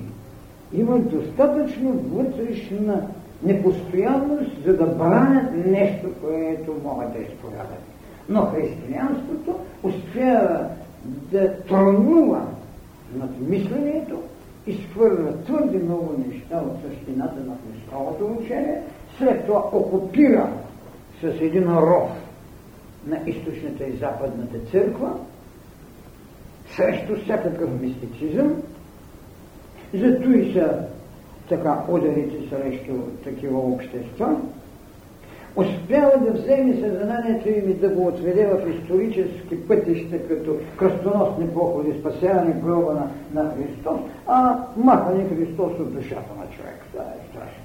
имат достатъчно вътрешна непостоянност, за да бранят нещо, което могат да изповядат. Но християнството успява да тронува над мисленето, изхвърля твърде много неща от същината на Христовото учение, след това окупира с един ров на източната и западната църква, срещу всякакъв мистицизъм, зато и са така ударите срещу такива общества, успява да вземе съзнанието им и да го отведе в исторически пътища, като кръстоносни походи, спасяване гроба на, на Христос, а махане Христос от душата на човека. Това е страшно.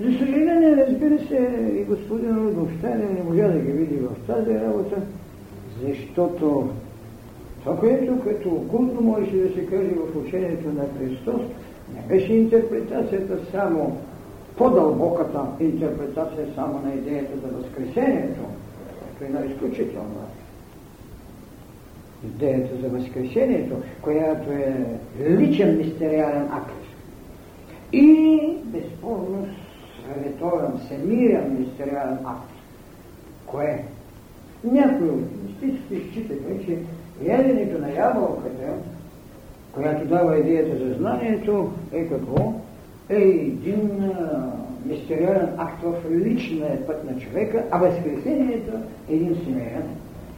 За съжаление, разбира се, и господин Рудовщайна не можа да ги види в тази работа, защото това, което като окултно можеше да се каже в учението на Христос, не беше интерпретацията само по-дълбоката интерпретация само на идеята за възкресението, което е една изключителна идеята за възкресението, която е личен мистериален акт. И безспорно световен, всемирен мистериален акт. Кое? Някои от мистиците считаха, че яденето на ябълката, която дава идеята за знанието, е какво? Е един мистериален акт в личния път на човека, а възкресението е един семейен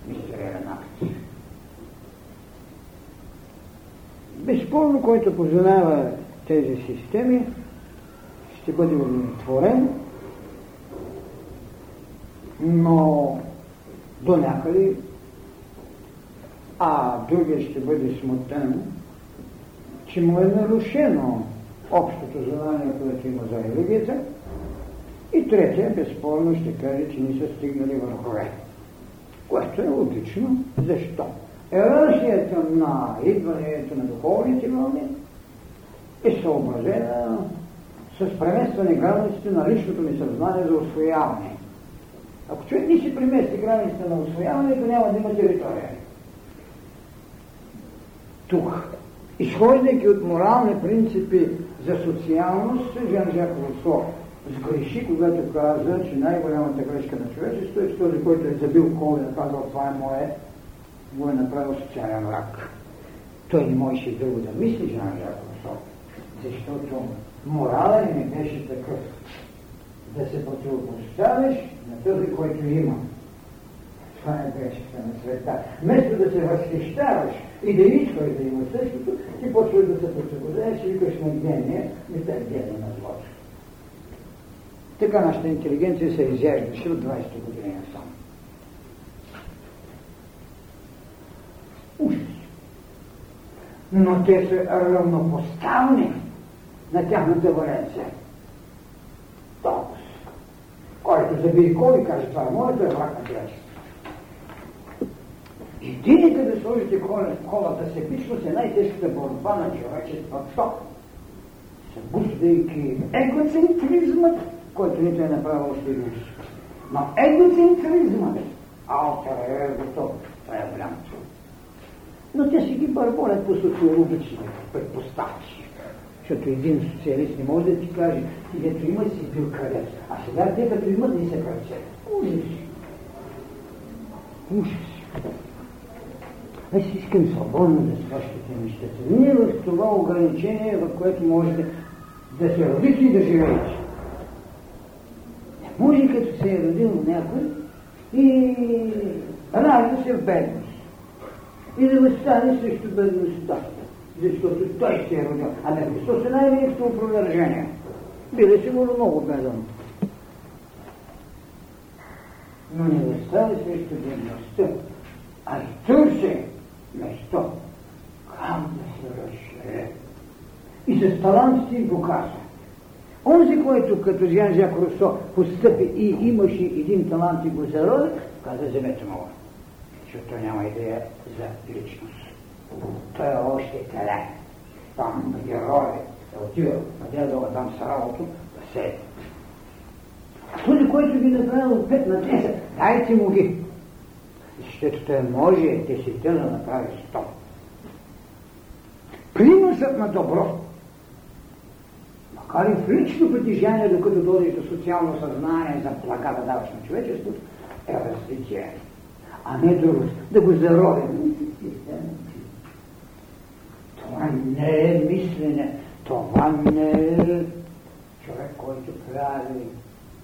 мистериален акт. Безспорно, който познава тези системи, ще бъде удовлетворен, но до някъде, а другия ще бъде смутен, че му е нарушено общото знание, което има за религията, и третия безспорно ще каже, че не са стигнали върхове. Което е логично. Защо? Ерархията на идването на духовните вълни е съобразена с преместване границите на личното ми съзнание за освояване. Ако човек не си премести границите на освояването, няма да има територия. Тук, изхождайки от морални принципи за социалност, Жан Жак Русо сгреши, когато каза, че най-голямата грешка на човечеството е, че този, който е забил кол и казал, това е мое, го е направил социален враг. Той не можеше друго да мисли, Жан Жак Русо, защото моралът не беше такъв. Да се противопоставиш на този, който има. Това е грешката на света. Вместо да се възхищаваш и да искаш да има същото, ти почваш да се противопоставяш и викаш на гения, не те гения на злото. Така нашата интелигенция се изяждаше от 20 години насам. Ужас. Но те са равнопоставни на тяхната валенция. Толкова. Който забие кой и каже, това е моето, е враг на грешка. Едините да сложите колата себичност е най-тежката борба на човечеството. Събуждайки егоцентризмът, който нито е направил един. Но егоцентризмът, алтер егото, това е голям. Но те си ги бърболят по социологични предпоставки. Защото един социалист не може да ти каже, ти дето има си бил къде. А сега те като имат не се кръче. Ужас. Ужас. Аз искам свободно да сващате нещата. Не в това ограничение, в което можете да се родите и да живеете. Не може като се е родил някой и ражда се в бедност. И да възстане срещу бедността защото той се е родил. А на Христос е най-великото опровержение. Били сигурно много беден. Но не възстави срещу бедността, а и търси место, kam да се разшире. И с талантите им показва. Онзи, който като Жан Жак Русо постъпи и имаше един талант и го зароди, каза, вземете му защото няма идея за личност. Той е още теле. Там герой е отивал на дядова там с работа да се. Този, който ги направил 5 на 10, дайте му ги. Защото той може десетина да направи 100. Приносът на добро, макар и в лично притежание, докато дойдеш до социално съзнание за блага да даваш на човечеството, е развитие. А не друго. Да го заровим. Това не е мислене, това не е човек, който прави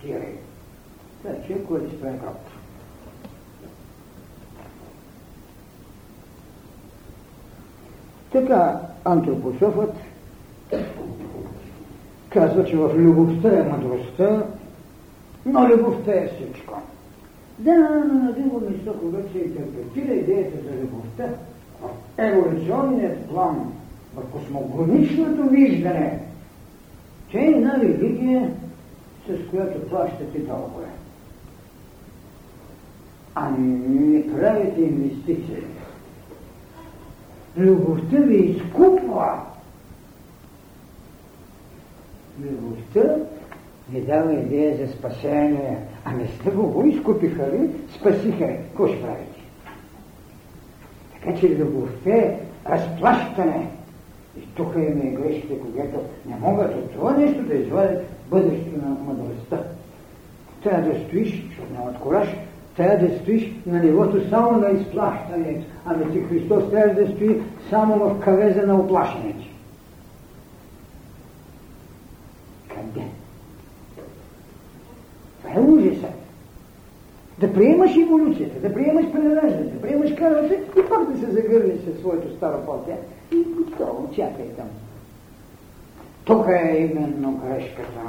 тире. Това е човек, който прави гроб. Така антропософът казва, че в любовта е мъдростта, но любовта е всичко. Да, на друго место, когато се интерпретира идеята за любовта, еволюционният план, в космогоничното виждане, че е една религия, с която плащате дългове. А не правите инвестиции. Любовта ви изкупва. Любовта ви дава идея за спасение. А не сте го изкупиха ли, спасиха. Какво ще правите? Така че любовта е разплащане. И тук има и грешите, когато не могат от това нещо да извадят бъдещето на мъдростта. Трябва да стоиш, защото нямат кораж, трябва да стоиш на нивото само на изплащането, а да ти Христос трябва да стои само в кавеза на оплащането. Къде? Това е ужасът. Да приемаш еволюцията, да приемаш прераждането, да приемаш карата и пак да се загърнеш със своето старо платя и готово, чакай там. Тук е именно грешката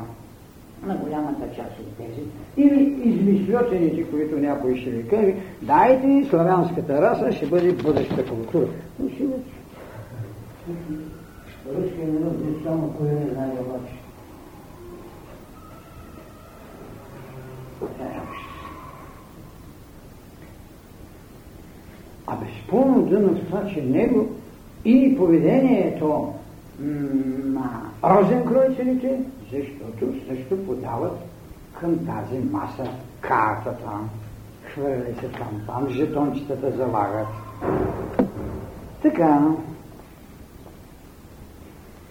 на голямата част от тези. Или измишлетените, които някой ще ви каже, дайте славянската раса ще бъде бъдеща култура. Но ще Руският народ не само кой не знае обаче. А безспорно дъно в това, че него и поведението на розенкройцерите, защото също подават към тази маса картата, хвърли се там, там жетончетата залагат. Така.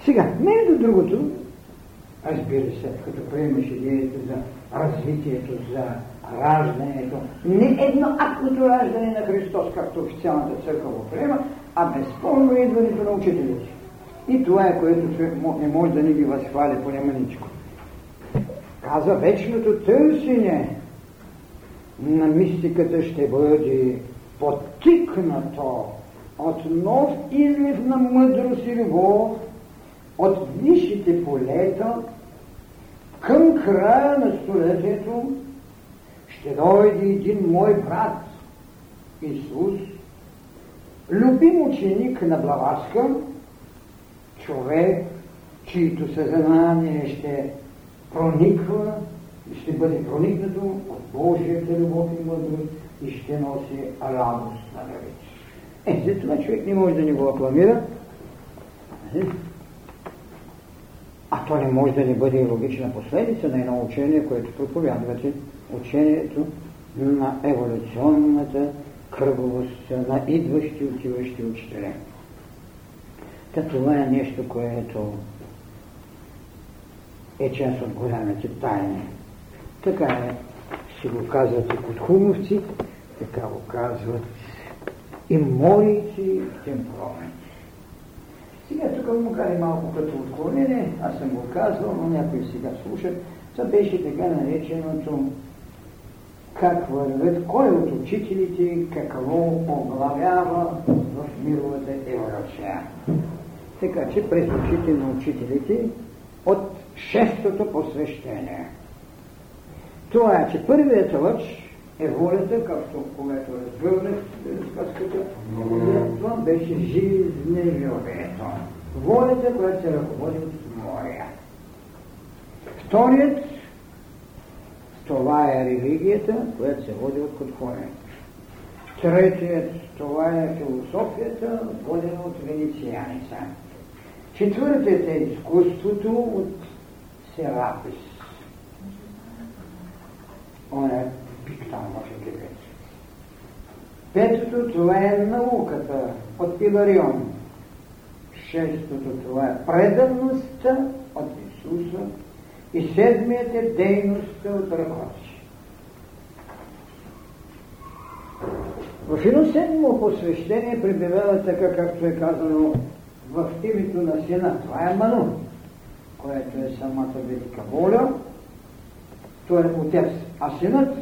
Сега, между другото, разбира се, като приемаш идеята за развитието, за раждането, не едно актното раждане на Христос, както официалната църква го приема, а безспорно идването на учителите. И това е, което не може да ни ги възхвали поне маничко. Каза, вечното търсене на мистиката ще бъде потикнато от нов излив на мъдрост и любов, от висшите полета към края на столетието ще дойде един мой брат, Исус, любим ученик на Блаватска, човек, чието съзнание ще прониква, ще бъде проникнато от Божията любов и мъдрост и ще носи радост на далеч. Е, за това човек не може да ни го акламира, а то не може да не бъде логична последица на едно учение, което проповядвате, учението на еволюционната кръговост на идващи и отиващи учители. Та това е нещо, което е част от голямите тайни. Така е, си го казват и подхумовци, така го казват и морици, темпераменти. Сега тук му кара малко като отклонение, аз съм го казвал, но някои сега слушат. Това беше така нареченото как вървят, кой от учителите какво оглавява в мировата еволюция. Така че през очите на учителите от шестото посвещение. Това е, че първият лъч е волята, както когато разгърнах сказката, това беше жизнелюбието. Волята, която се ръководи от моря. Вторият, това е религията, която се води от подходението. Третият, това е философията, водена от венецианица. Четвъртият е изкуството от Серапис. Он е пиктал, може да кажа. Петото това е науката от Пиларион. Шестото това е предаността от Исуса. И седмият е дейността от ръководчи. В едно седмо посвещение прибивава така, както е казано в името на сина. Това е Ману, което е самата велика воля. Това е Отец. А синът,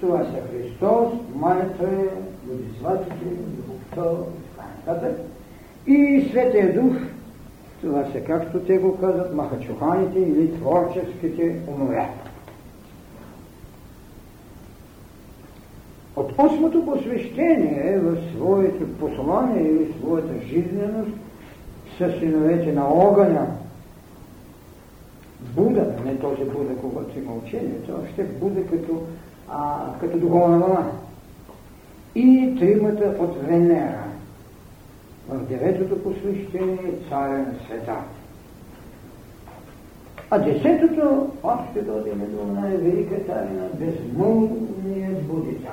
това са Христос, Майята е, Бодисватите, Любовта и така нататък. И Светия Дух, това са, както те го казват, махачуханите или творческите умове. От осмото посвещение в своето послание или своята жизненост са синовете на огъня. Буда, не този Буда, когато има учение, това още Буда като, а, като духовна вълна. И тримата от Венера. В деветото посвещение на света. А десетото още ще дойдем до най-велика тайна, безмълвният будител.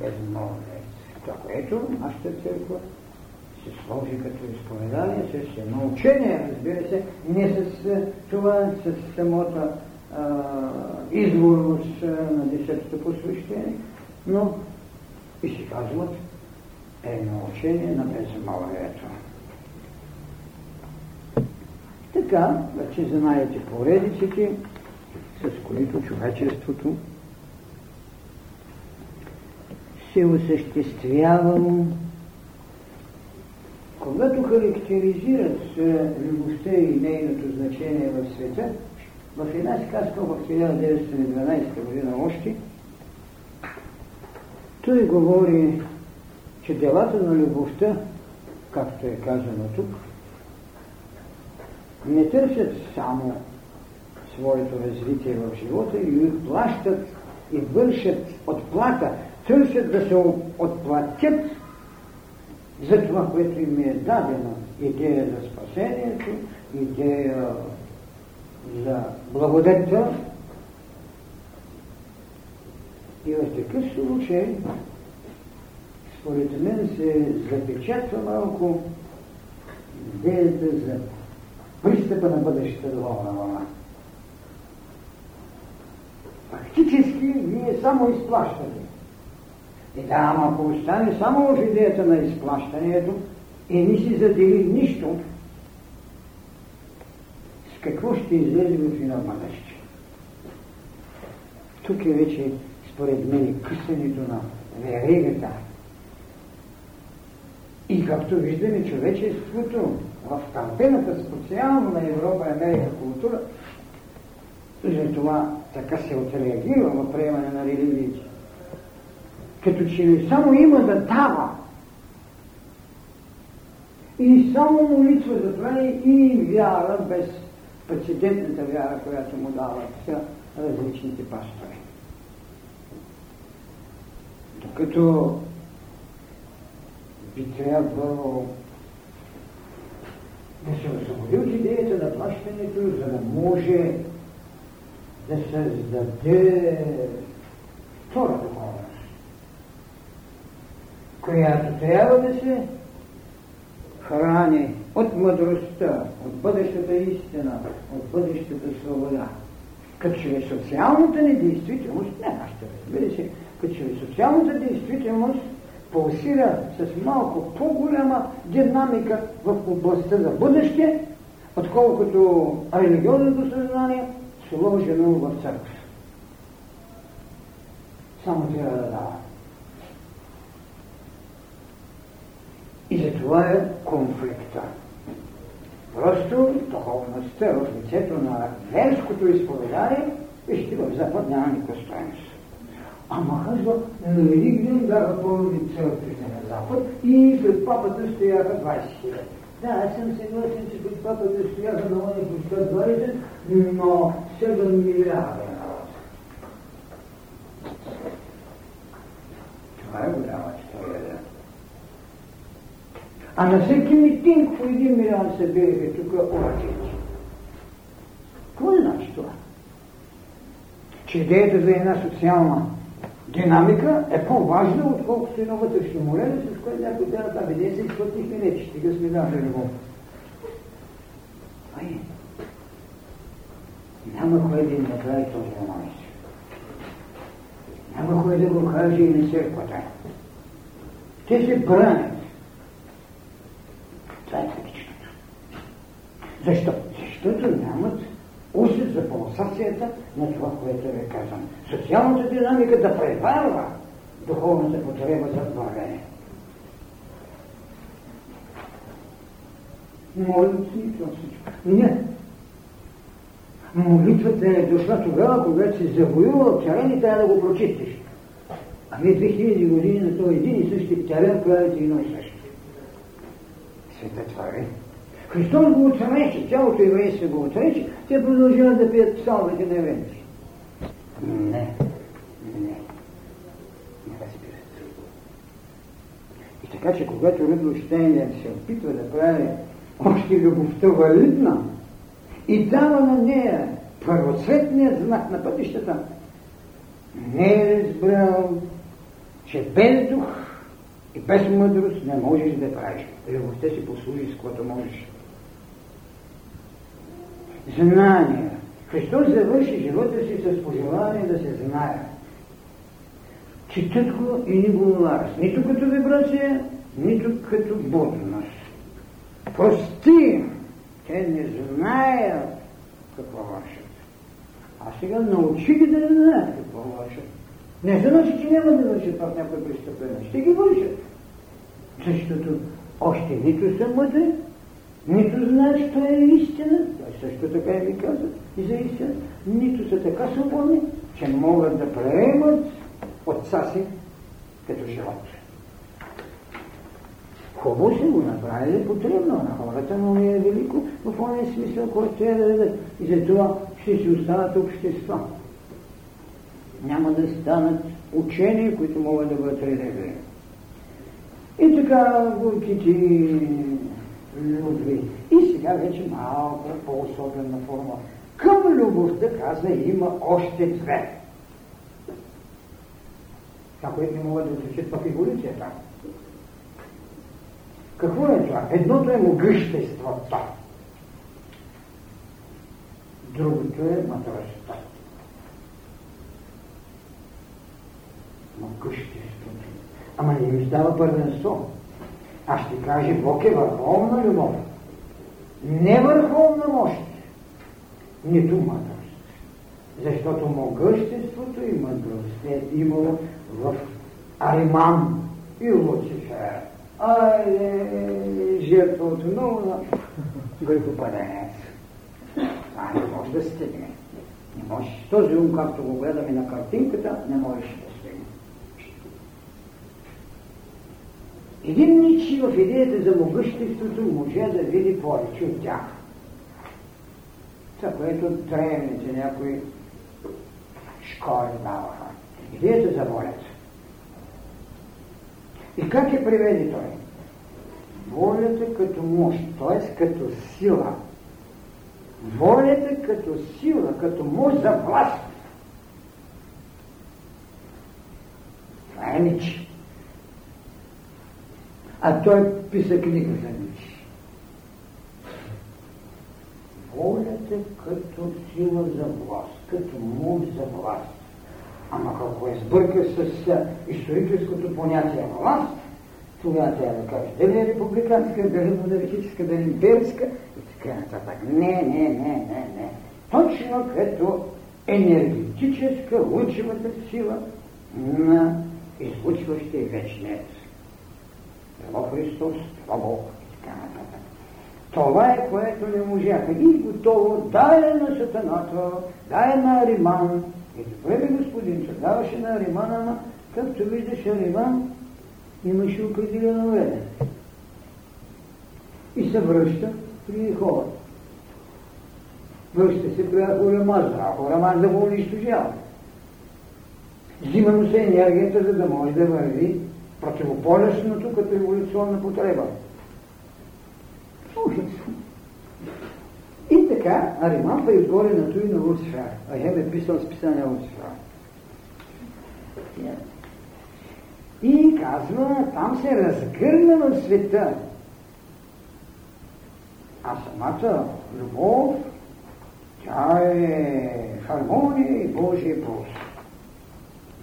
Безмълвният. Това, което нашата църква се сложи като изповедание, с едно учение, разбира се, не с това, с самото изворност на десетото посвещение, но и си казват едно учение на безмълвието. Така, вече знаете поредиците, с които човечеството се осъществявало, когато характеризират любовта и нейното значение в света, в една сказка в 1912 година още, той говори, че делата на любовта, както е казано тук, не търсят само своето развитие в живота и плащат и вършат отплата, търсят да се отплатят за това, което им е дадено. Идея за спасението, идея за благодетта. И в такъв случай, според мен, се запечатва малко идеята за пристъпа на бъдещата духовна вълна. Фактически вие само изплащате. И да, ама ако остане само в идеята на изплащането и не си задели нищо, с какво ще излезе в едно бъдеще? Тук е вече, според мен, късането на веригата. И както виждаме, човечеството в кампената специално на Европа и Америка култура, за това така се отреагира в приемане на религиите. Като че само има да дава. И само молитва за това и вяра без прецедентната вяра, която му дават различните пастори. Докато би трябвало да се освободи от идеята на плащането, за да може да създаде втора духовност, която трябва да се храни от мъдростта, от бъдещата истина, от бъдещата свобода. Като че ли социалната недействителност, не нашата, разбира се, като че ли социалната действителност пулсира с малко по-голяма динамика в областта за бъдеще, отколкото религиозното съзнание, сложено в църква. Само трябва да дава. И за това е конфликта. Просто духовността в лицето на верското изповедание, вижте, в Запад няма никаква стоеност. Ама казва, на Велик ден бяха пълни църквите на Запад и пред папата стояха 20 хиляди. Да, аз съм съгласен, че пред папата стояха на площад 20, но 7 милиарда е народ. Това е голяма история. А на всеки митинг по един милион се биеха тук оръжици. Какво значи това? Че идеята за една социална динамика е по-важна, отколкото едно вътрешно молене, с което някой трябва да бе се изплатихме не, че стига сме дали любов. Ай, няма кой да им направи този анализ. Няма кой да го каже и на църквата. Те се бранят. Това е трагичното. Защо? Защото нямат усет за пулсацията на това, което е казано. Социалната динамика да преварва духовната потреба за благане. Молитва и това всичко. Не. Молитвата е дошла тогава, когато си завоювал терен и трябва да го прочистиш. Ами 2000 години на този един и същи терен правите едно и също. Е. Христос го отрече, цялото еврейство го отрече, те продължават да пият псалмите на еврейци. Не, не, не разбират. И Така че когато Рудолф Штейнер се опитва да прави още любовта валидна и дава на нея първоцветният знак на пътищата, не е разбрал, че без дух и без мъдрост не можеш да правиш. Любовта си послужи с което можеш. Знание. Христос завърши живота си с пожелание да се знае. Четат го и ни го уларят. Нито като вибрация, нито като будност. Прости! Те не знаят какво вършат. А сега научи ги да не знаят какво вършат. Не значи, че няма да вършат в някои престъпления. Ще ги вършат. Защото още нито са мъдри, нито знаят, що е истина. Той също така и ви каза и за истина. Нито са така свободни, че могат да приемат отца си като живот. Хубаво се го направили потребно на хората, но не е велико в този смисъл, който трябва да дадат. И затова ще си останат общества. Няма да станат учения, които могат да бъдат редевени. И така горките любви. И сега вече малко по-особена форма. Към любовта, каза, има още две. Това, което не могат да се в еволюцията. Какво е това? Едното е могъществото. Другото е мъдростта. Могъществото. Ама не ми става първенство. Аз ще кажа, Бог е върховна любов. Не върховна мощ, нито мъдрост. Защото могъществото и мъдрост е имало в Ариман и Луцифер. Айде, жертва отново на грехопаденец. Това не може да стигне. Не може. Този ум, както го гледаме на картинката, не може да стигне. Един ничи в идеята за могъществото може да види повече от тях. Това, което древните някои школи даваха. Идеята за волята. И как е приведе той? Волята като мощ, т.е. като сила. Волята като сила, като мощ за власт. Това е Ничи. А той писа книга за Ничи. Волята като сила за власт, като мощ за власт. Ама ако е сбърка с историческото понятие власт, тогава трябва да каже дали е републиканска, дали монархическа, дали имперска и така нататък. Не, не, не, не, не. Точно като енергетическа лучевата сила на излучващия вечният. Било Христос, било Бог и така нататък. Това е, което не можаха. И готово, дай на сатаната, дай на Ариман, и добре бе господин, че даваше на Аримана, ама както виждаш Ариман имаше определено време. И се връща при хора. Връща се при Ахурамазда. Ахурамазда го унищожава. Взима му се енергията, за да може да върви противополюсното като еволюционна потреба. И така, Ариман па изгоре на той на Луцифер. Ахем е писал списание Луцифер. И казва, там се разгърна в света. А самата любов, тя е хармония и Божия просто.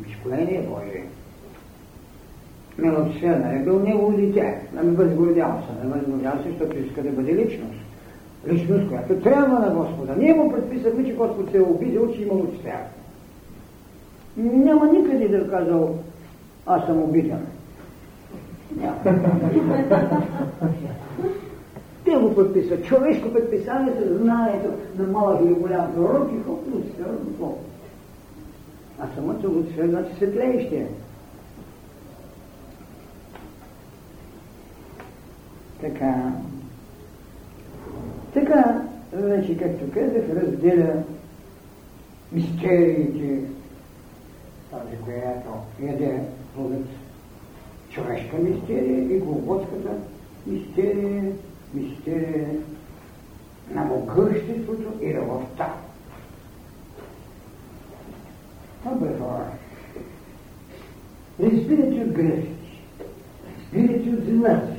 Изколение Божие. Милосердна е бил негово дете. Не ме възгордял се. Не възгордял се, защото иска да бъде личност личност, която трябва на Господа. Ние му предписахме, че Господ се е обидил, че има Люцифер. Няма никъде да е казал, аз съм обиден. Няма. Те го предписват. Човешко предписание за знанието на малък или голям пророк и какво? А самото Люцифер значи светлеище. Така, така, значи, както казах, разделя мистериите, тази, която яде плодът човешка мистерия и голготската мистерия, мистерия на могъществото и любовта. Добре хора, разбирате от грешки, разбирате от злаци.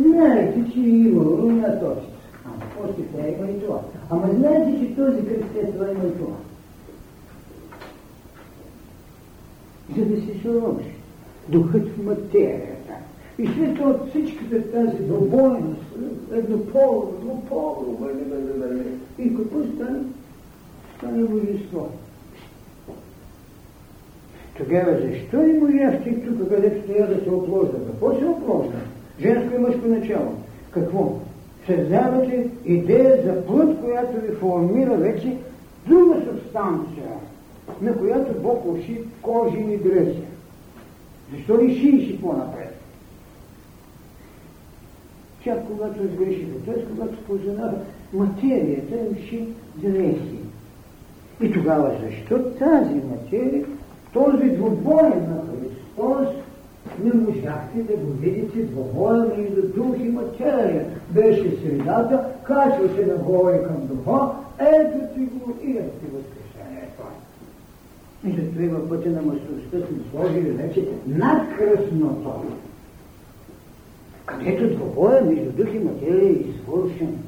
Знаете, че имало на точка. Ама после това има и това. Ама знаете, че този кръст това има и това. За да се сложи духът в материята. И след това от всичката тази двобойност, върли, върли. И какво стане? Стане божество. Тогава защо не можахте тук, където стоя да се опложда? Какво се опложда? Женско и мъжко начало. Какво? Създавате идея за плът, която ви формира вече друга субстанция, на която Бог кожи и дръжи. Защо не шиеше по-напред? Тя, когато изгрешиха, т.е. когато познаха материята, им ши дрехи. И тогава защо тази материя, този двубоен на Христос, не можахте да го видите двобоя между дух и материя. Беше средата, качва се нагоре към духа, ето ти го и ето ти възкресението. И за това пътя на мъжността сме сложили вече над кръстното, където двобоя между дух и материя е извършен,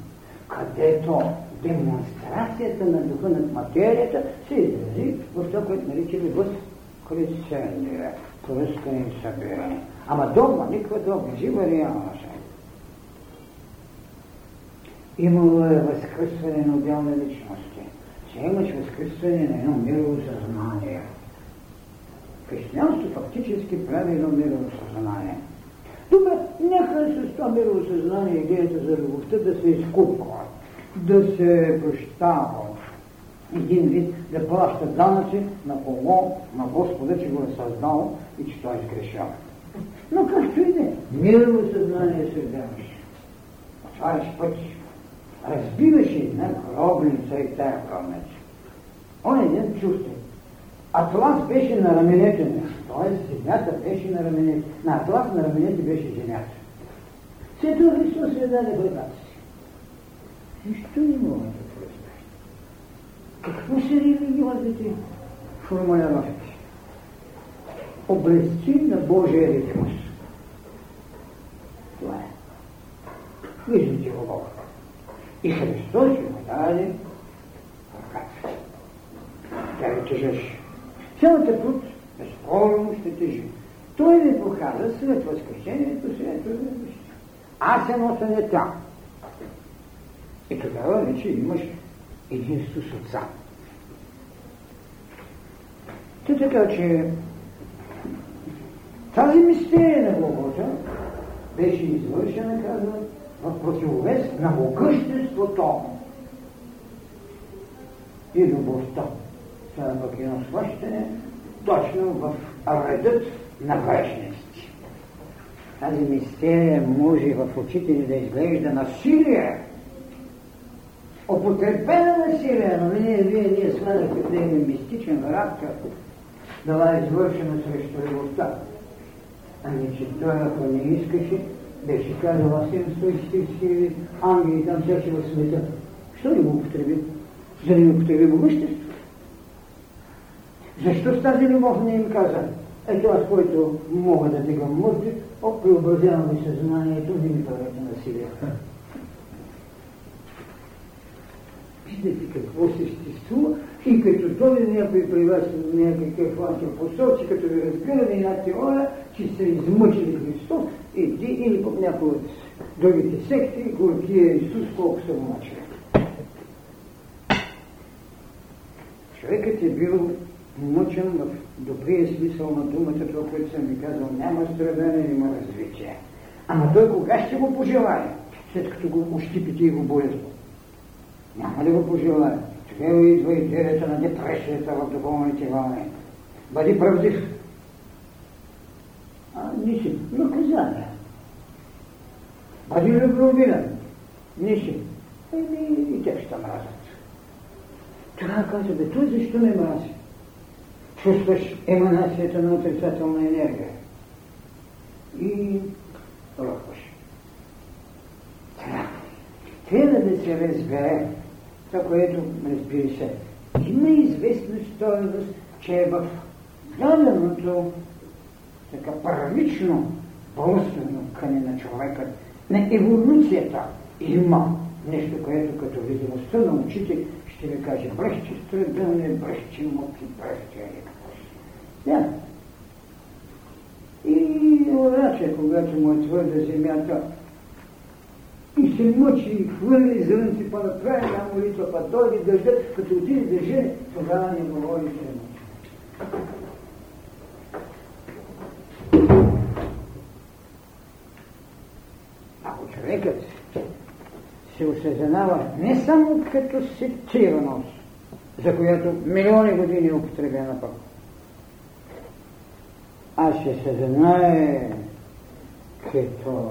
където демонстрацията на духа над материята се изрази в това, което наричаме възкресение кръстени събиране. Ама догма, никаква догма, жива реалност. Имало е възкръсване на отделни личности. Че имаш възкръсване на едно мирово съзнание. Християнство фактически прави едно мирово съзнание. Добре, нека с това мирово съзнание идеята за любовта да се изкупва, да се прощава, един вид да плаща данъци на кого, на Господа, че го е създал и че той е сгрешал. Но както и не, мирово съзнание се вземаш. Отваряш път, разбиваш една гробница и тая гробница. Он един чувствен. Атлас беше на раменете ми, т.е. земята беше на раменете. На Атлас на раменете беше земята. След това Христос се даде братата си. Нищо не мога какво се религиозите формулировки? Облезци на Божия ритмус. Това е. Виждате го Бог. И Христос ще му даде ръката. Тя ви тежеше. Цялата път безспорно ще тежи. Той ви показа след възкресението, след възкресението. Аз се нося не тя. И тогава вече имаш единство с Отца. Те така, че тази мистерия на Голгота беше извършена, казва, в противовес на могъществото и любовта. Това е пък едно сващане точно в редът на грешности. Тази мистерия може в очите ни да изглежда насилие, употребена насилие, но ние, вие, ние в нейния мистичен характер, била извършена срещу любовта. Ами, че той, ако не искаше, беше казал, аз имам 140 хиляди ангели там всеки в света. Що не го употреби? За да не употреби могъщество. Защо с тази любов не им каза? Ето аз, който мога да дигам мъртви, преобразявам ви съзнанието, не ми правете насилие. Виждате какво съществува и като дойде някой при вас някакъв посочи, като ви разбира една теория, че са измъчили Христос, иди или пък някой от другите секти, горкия Исус колко са мъчили. Човекът е бил мъчен в добрия смисъл на думата, това, което съм ви казал, няма страдане, има развитие. Ама той кога ще го пожелая, след като го ощипите и го болезно? Няма да го пожелая. Тогава идва идеята на депресията в духовните вълни. Бъди правдив. А, си. Наказание. Бъди любовилен. Не си. Еми и те ще мразят. Тогава казва, бе, той защо не мрази? Чувстваш еманацията на отрицателна енергия. и рухваше. Трябва да се разбере, това, което разбира се, има известна стоеност, че е в даденото така първично бълствено къне на човека, на еволюцията. Има нещо, което като видимостта на очите ще ви каже бръщи страдълни, бръщи муки, бръщи или какво си. И обаче, когато му е твърда земята, и се мъчи, и хвърли зрънци, па направи една молитва, па дойде дъждът, като отиде да жени, тогава не говори се. Ако човекът се осъзнава не само като сектираност, за която милиони години е употребена пък, а ще се знае като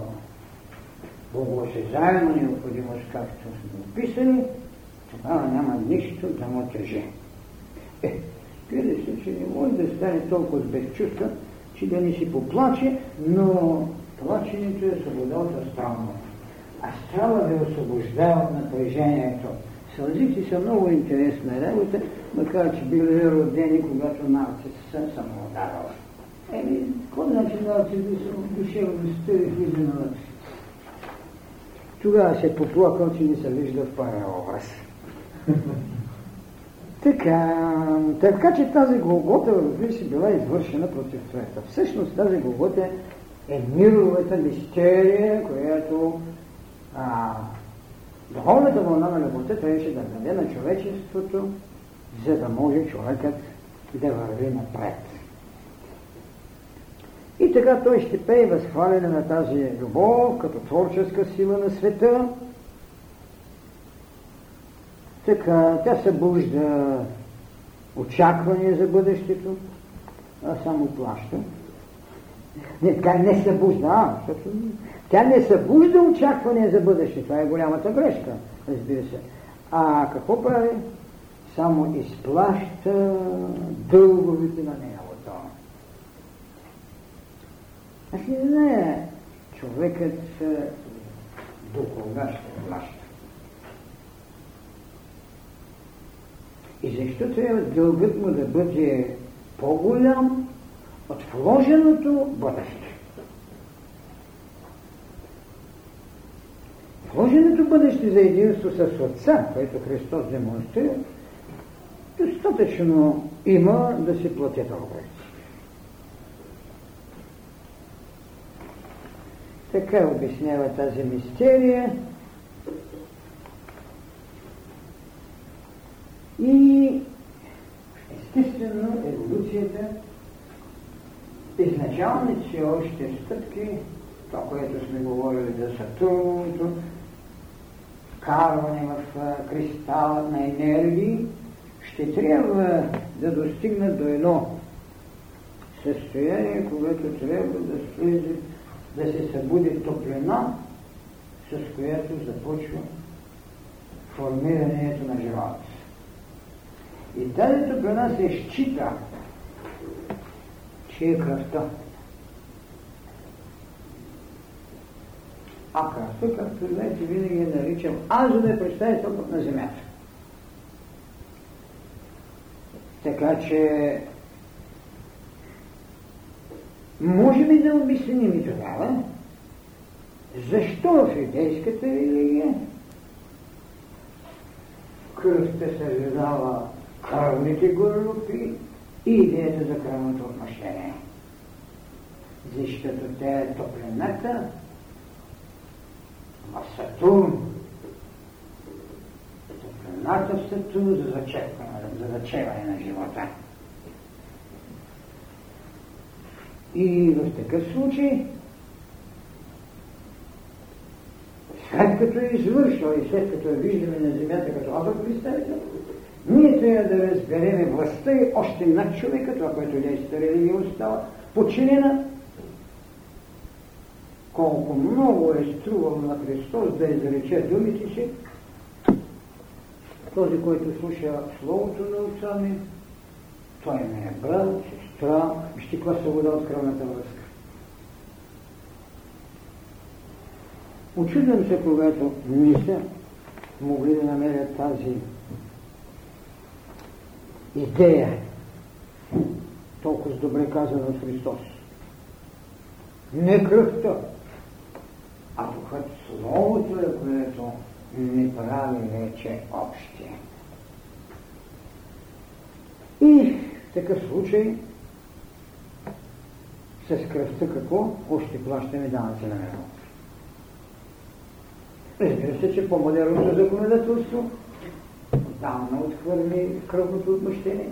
богосезаема необходимост, както сме описани, тогава няма нищо да му тежи. Е, гледа се, че не може да стане толкова без чувства, че да не си поплаче, но плаченето е свобода от астрално. Астрала ви освобождава от напрежението. Сълзите са много интересна работа, макар че били родени, когато нарци са самоударала. Еми, какво значи нарци да са душевно стъри влизане Тогава се поплакал, че не се вижда в пара образ. (laughs) така, така че тази Голгота, разбира се, била извършена против света. Всъщност тази Голгота е мировата мистерия, която а, духовната вълна на любовта трябваше да даде на човечеството, за да може човекът да върви напред. И така той ще пее възхваляне на тази любов като творческа сила на света. Така, тя събужда очаквания за бъдещето, а само плаща. Не, тя не събужда, а, защото тя не събужда очаквания за бъдещето. Това е голямата грешка, разбира се. А какво прави? Само изплаща дълговите на нея. Аз не знае човекът до кога ще плаща. И защо трябва дългът му да бъде по-голям от вложеното бъдеще? Вложеното бъдеще за единство с Отца, което Христос демонстрира, достатъчно има да се платят дълговете. Така обяснява тази мистерия. И естествено еволюцията изначалните още стъпки, това, което сме говорили за Сатурното, вкарване в кристала на енергии, ще трябва да достигнат до едно състояние, което трябва да слезе да се събуди топлина, с която започва формирането на живота. И тази топлина се счита, че е кръвта. А кръвта, както знаете, винаги я наричам аз, за да я представител на земята. Така че Можем да обясним и тогава, защо в юдейската религия кръвта съждава кръвните горлупи и идеята за кръвното отношение. Защото те е топлината в Сатурн, топлината в Сатурн за зачерпване, за зачеване на живота. И в такъв случай, след като е извършил и след като е виждаме на земята като обър представител, ние трябва да разберем властта и още над човека, това, което действа религия остава, починена, колко много е струвал на Христос да изрече думите си, този, който слуша Словото на Отца ми, той ме е брат, сестра, вижте каква свобода от кръвната връзка. Очудвам се, когато не са могли да намерят тази идея, толкова добре казана от Христос. Не кръвта, а духът Словото е, което ни прави вече общия. И такъв случай с кръвта какво? Още плащаме данъци на него. Разбира се, че по-модерното законодателство давно отхвърли кръвното отмъщение,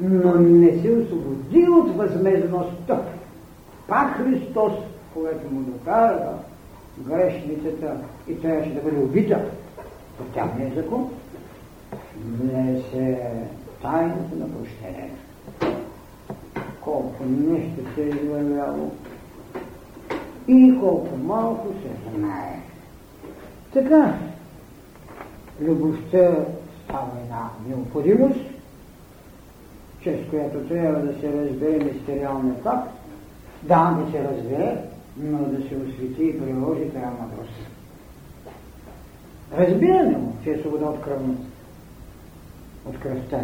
но не се освободи от възмезността. Пак Христос, което му докара грешницата и трябваше да бъде убита по тяхния закон, внесе тайната на прощението. Колко нещо се е извървяло и колко малко се знае. Така, любовта става една необходимост, чрез която трябва да се разбере мистериалният факт, да, да се разбере, но да се освети и приложи тази мъдрост. Разбираме му, че е свобода от кръвност, от кръвта,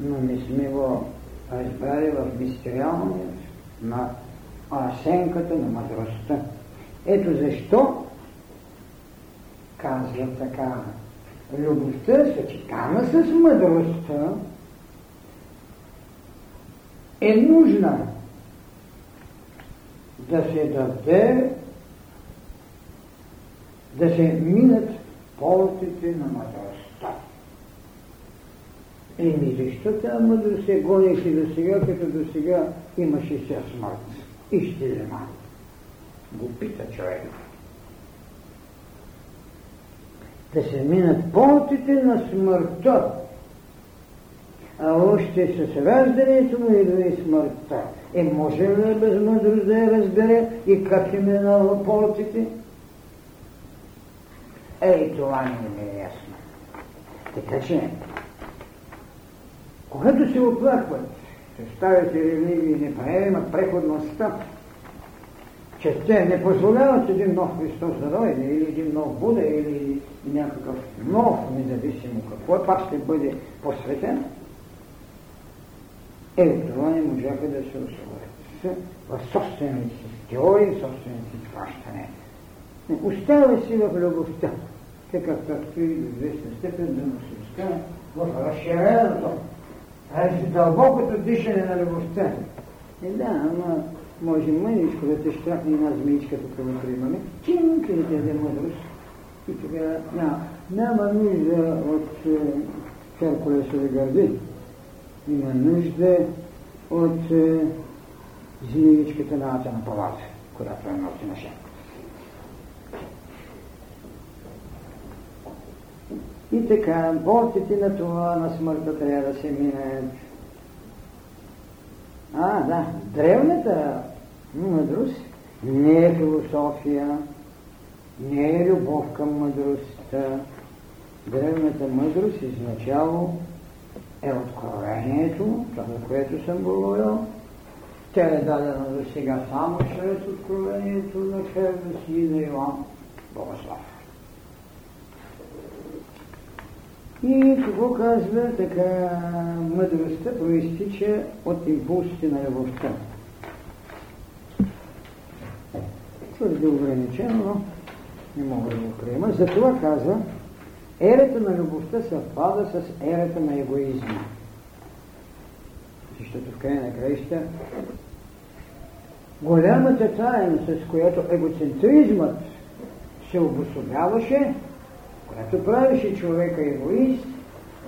но не сме го разбрали в мистериалният на асенката на мъдростта. Ето защо казва така. Любовта, съчетана с мъдростта, е нужна да се даде, да се минат полтите на мъдростта. Еми, защо тази мъдрост се гонеше до сега, като до сега имаше вся смърт? И ще взема. Го пита човек да се минат полтите на смъртта. А още с раждането му идва и смъртта. Е, може ли без мъдрост да я разбере и как е минала полтите? Ей, това не ми е ясно. Така че, когато се оплакват, че старите религии не приемат преходността, че те не позволяват един нов Христос да дойде, или един нов Буда, или някакъв нов, независимо какво пак ще бъде посветен, е, това не можаха да се освободят в собствените си теории, собствените си хващане. Остава си в любовта, така както и в известна степен да му се в разширеното, дълбокото дишане на любовта. И да, ама може мъничко да те щракне една змеичка тук да приемаме, чинка да те мъдрост. И тогава няма, няма нужда от е, Херкулесови гърди. Има нужда от е, змеичката на Атена Палата, която е носи на шенка. И така, болтите на това на смъртта трябва да се минат а, да, древната мъдрост не е философия, не е любов към мъдростта. Древната мъдрост изначало е откровението, това което съм говорил. Тя е дадена до сега само чрез откровението на Хермес и на Иоанн Богослав. И какво казва така мъдростта проистича от импулсите на любовта. Твърде ограничено, но не мога да го приема. Затова казва, ерата на любовта съвпада с ерата на егоизма. Защото в края на краища голямата тайна, с която егоцентризмът се обособяваше, която правеше човека егоист,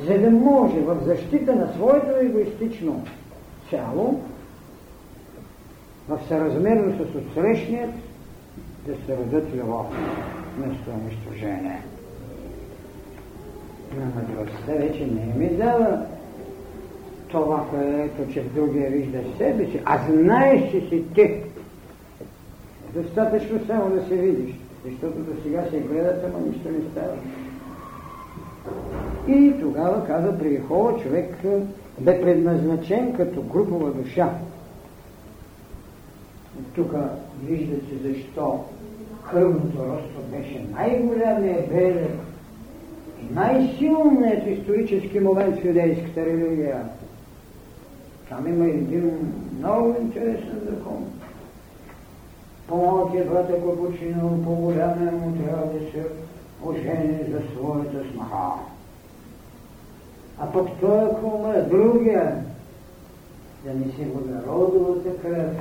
за да може в защита на своето егоистично цяло, в съразмерно с отсрещният, да се родят любов вместо унищожение. Но мъдростта вече не ми дава това, което че другия вижда себе си, а знаеш, че си ти. Достатъчно само да се видиш. Защото до сега се гледат, ама нищо не става. И тогава каза при Йехова, човек бе предназначен като групова душа. тук виждате защо кръвното родство беше най-голямия белег и най-силният исторически момент в юдейската религия. Там има един много интересен закон. Брат, ако е починал, по-голямия му трябва да се ожени за своята снаха. А пък той, ако умре, другия, да не си го народовата кръв.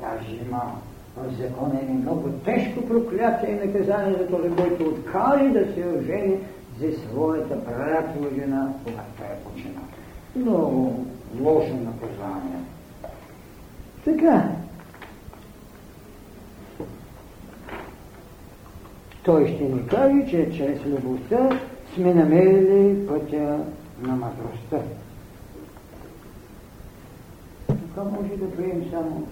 Даже има в закона е много тежко проклятие и наказание за този, който откаже да се ожени за своята приятела жена, когато е починал. Много лошо наказание. Така. Той ще ни каже, че чрез любовта сме намерили пътя на мъдростта. Тук може да прием само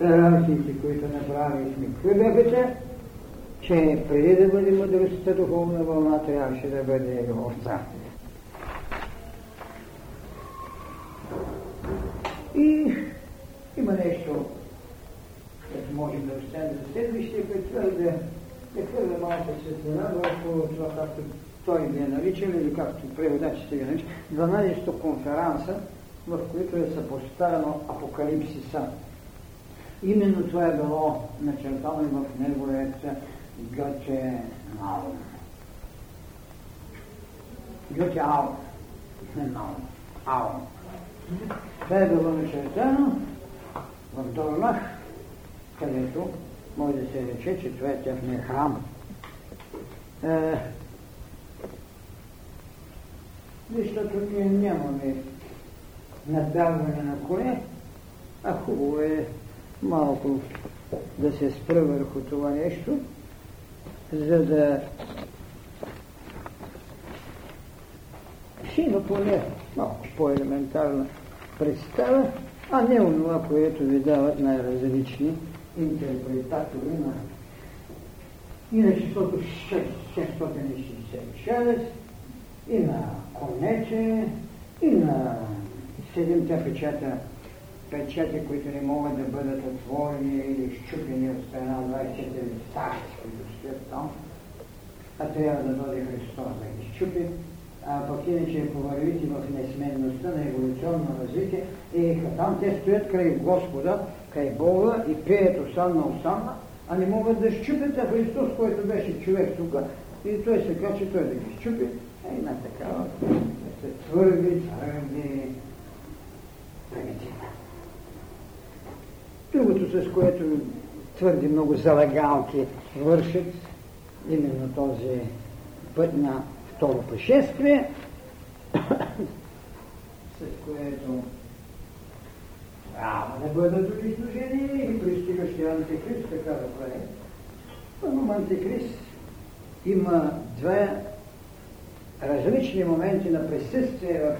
иерархиите, които направихме хвилепите, че преди да бъде мъдростта духовна вълна, трябваше да бъде любовта. И има нещо, което можем да оставим за следващия път, това е хвърля малко светлина върху това, както той ги е наричал или както преводачите ги наричат, 12 конферанса, в които е съпоставено апокалипсиса. Именно това е било начертано и в неговият Гьоте Наум. Гьоте Аум. Не. Аум. Това е било начертано в Дорнах, където може да се рече, че това е техния храм. Е, защото ние нямаме надаване на коле, а хубаво е малко да се спра върху това нещо, за да си има поне малко по-елементарна представа, а не онова, което ви дават най-различни интерпретатори на и на числото 666, и на Конече, и на седемте печата печати, които не могат да бъдат отворени или щупени от страна 24 старци, които стоят там, а трябва да дойде Христос да ги щупи, а пък иначе повървите в несменността на еволюционно развитие и там те стоят край Господа, край Бога и пеят осанна осанна, а не могат да щупят, а Христос, който беше човек тук, и той се качи, той да ги щупи, е една такава, твърди, твърди, примитивна. Другото, с което твърди много залагалки вършат, именно този път на второ пришествие, (coughs) с което трябва да бъдат унищожени и пристигащия антикрист, така да прави. Но антикрист има две различни моменти на присъствие в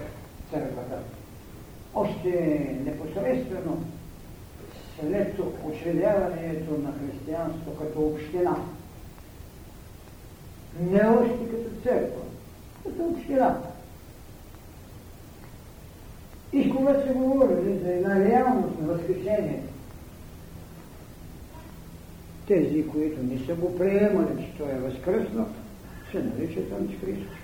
църквата. Още непосредствено след учредяването на християнство като община. Не още като църква, като община. И когато се говори за една реалност на възкресението, тези, които не са го приемали, че той е възкръсно, се наричат антихристос.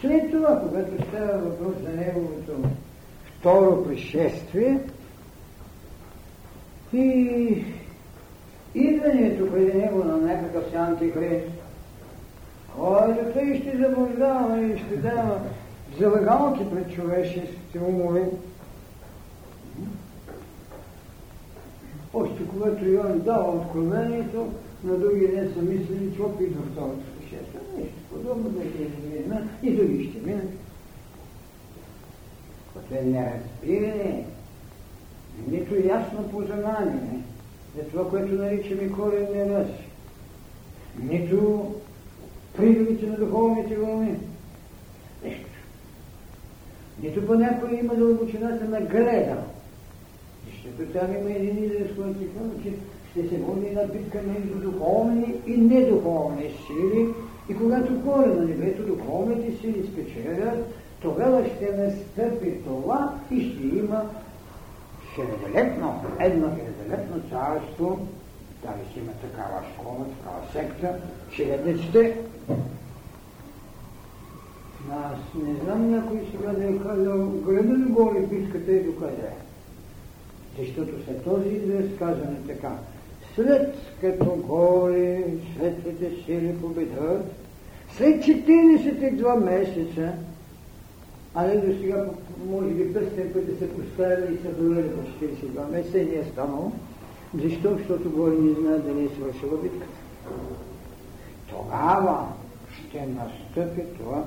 След това, когато става въпрос за неговото второ пришествие и идването преди него на някакъв си антихрист, който той ще заблуждава и ще дава залагалки пред човешките умове. Още когато Йоан дава откровението, на други ден са мислили, опит в второто пришествие. Нещо подобно да се измина и други ще минат. Което е неразбиране, нито ясно познание за това, което наричаме коренни раси, нито приливите на духовните вълни. Нито по някой има дълбочината на гледа. Защото там има един израз, който казва, че ще се води една битка между духовни и недуховни сили. И когато кора на небето духовните сили спечелят, тогава ще настъпи това и ще има хилядолетно, едно хилядолетно царство, дали си има такава школа, такава секта, хилядиците. Аз не знам някой сега да е казал, гледа ли го Олимпийската и докъде. Защото след този израз казано така. След като горе светлите сили победат, след 42 месеца, а не до сега, може би пъстен пъти се поставили и са довели по 42 месеца и не е станало. Защо? Защото горе не знае дали е свършила битката. Тогава ще настъпи това.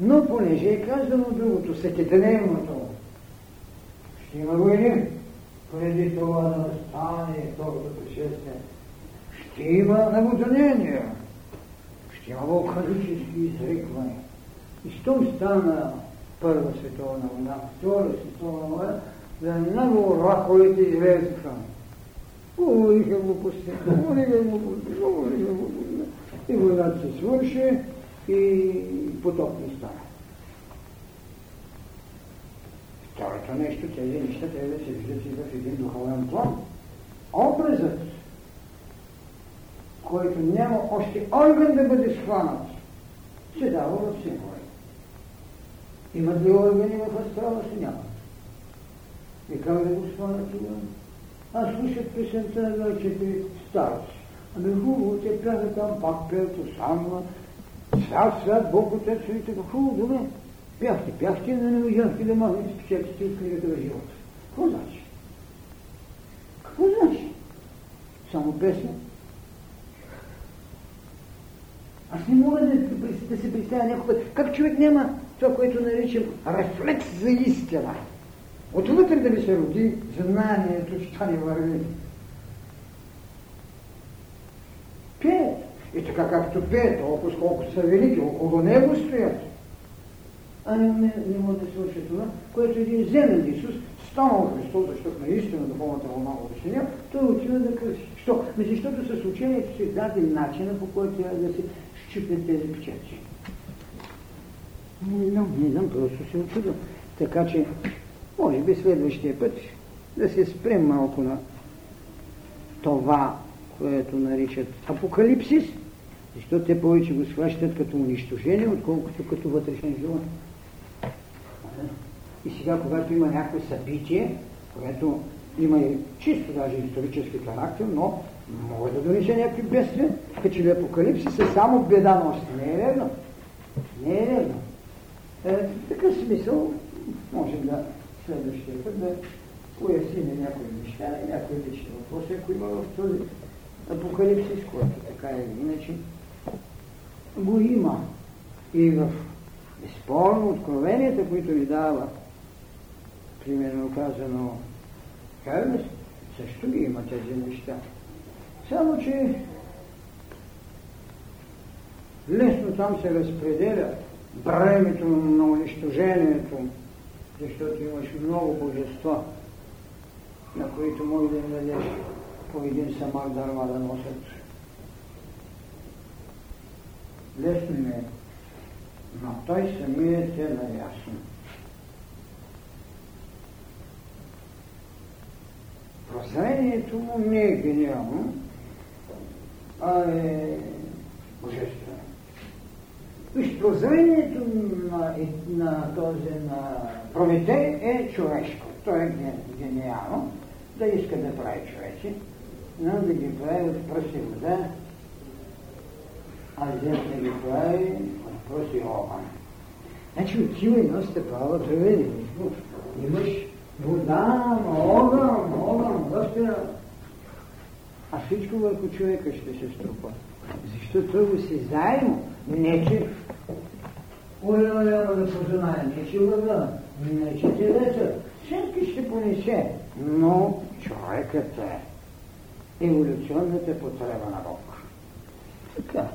Но понеже е казано другото, всекидневното, ще има войни, преди това да настане второто пришествие. Ще има наводнения, ще има вулканически изриквания. И щом стана Първа световна война, Втора световна война, за много раховете излезаха. Говориха глупости, говориха глупости, говориха глупости. И войната се свърши и потоп не стана. Второто нещо, тези неща трябва да се виждат и в един духовен план. Образът, който няма още орган да бъде схванат, се дава в символи. Има ли органи в астрала си? Няма. И как да го схванат това? Аз слушах песента на четири старост. Ами хубаво, те пяха там, пак пеят, Осанна, свят, свят, Бог, Отец, и така, добре. Пяхте, пяхте, но не можахте да махнете спечелите от книгата на живота. Какво значи? Какво значи? Само песен? Аз не мога да, да се представя някой. Как човек няма това, което наричам рефлекс за истина? Отвътре да ви се роди знанието, че това не върви. Пеят. И така както пеят, толкова колкото са велики, около него стоят а не, не, може да се учи това, което един земен Исус, станал Христос, защото наистина духовната вълна обясня, той отива да кръси. Що? Ами защото с учението си даде начина, по който трябва да се щупят тези печати. Не знам, не знам, просто се очудвам. Така че, може би следващия път да се спрем малко на това, което наричат апокалипсис, защото те повече го схващат като унищожение, отколкото като вътрешен живот. И сега, когато има някакво събитие, което има и чисто даже исторически характер, но може да донесе някакви бедствия, като че ли апокалипсис е само беда носи. Не е верно. Не е верно. Е, такъв смисъл можем да следващия път да поясним някои неща някои лични въпроси, ако има в този апокалипсис, който така е иначе го има и в безспорно откровенията, които ни дава примерно казано Хермес, също ги има тези неща. Само, че лесно там се разпределя бремето на унищожението, защото имаш много божества, на които може да им дадеш по един самар дърва да носят. Лесно им е, но той самият е наясно. Прозрението му не е гениално, а е божествено. Виж, прозрението на, на този на Прометей е човешко. То е гениално да иска да прави човечи, но да ги прави от пръси вода, прави от пръси огън. Значи отива носи такава древени. Имаш вода, огън, огън, Господа. А всичко върху човека ще се струпа. Защото го си заедно, не че Оля, няма да познае, не че лъга, не че телеса. Всеки ще понесе, но човекът е еволюционната потреба на Бог. Така.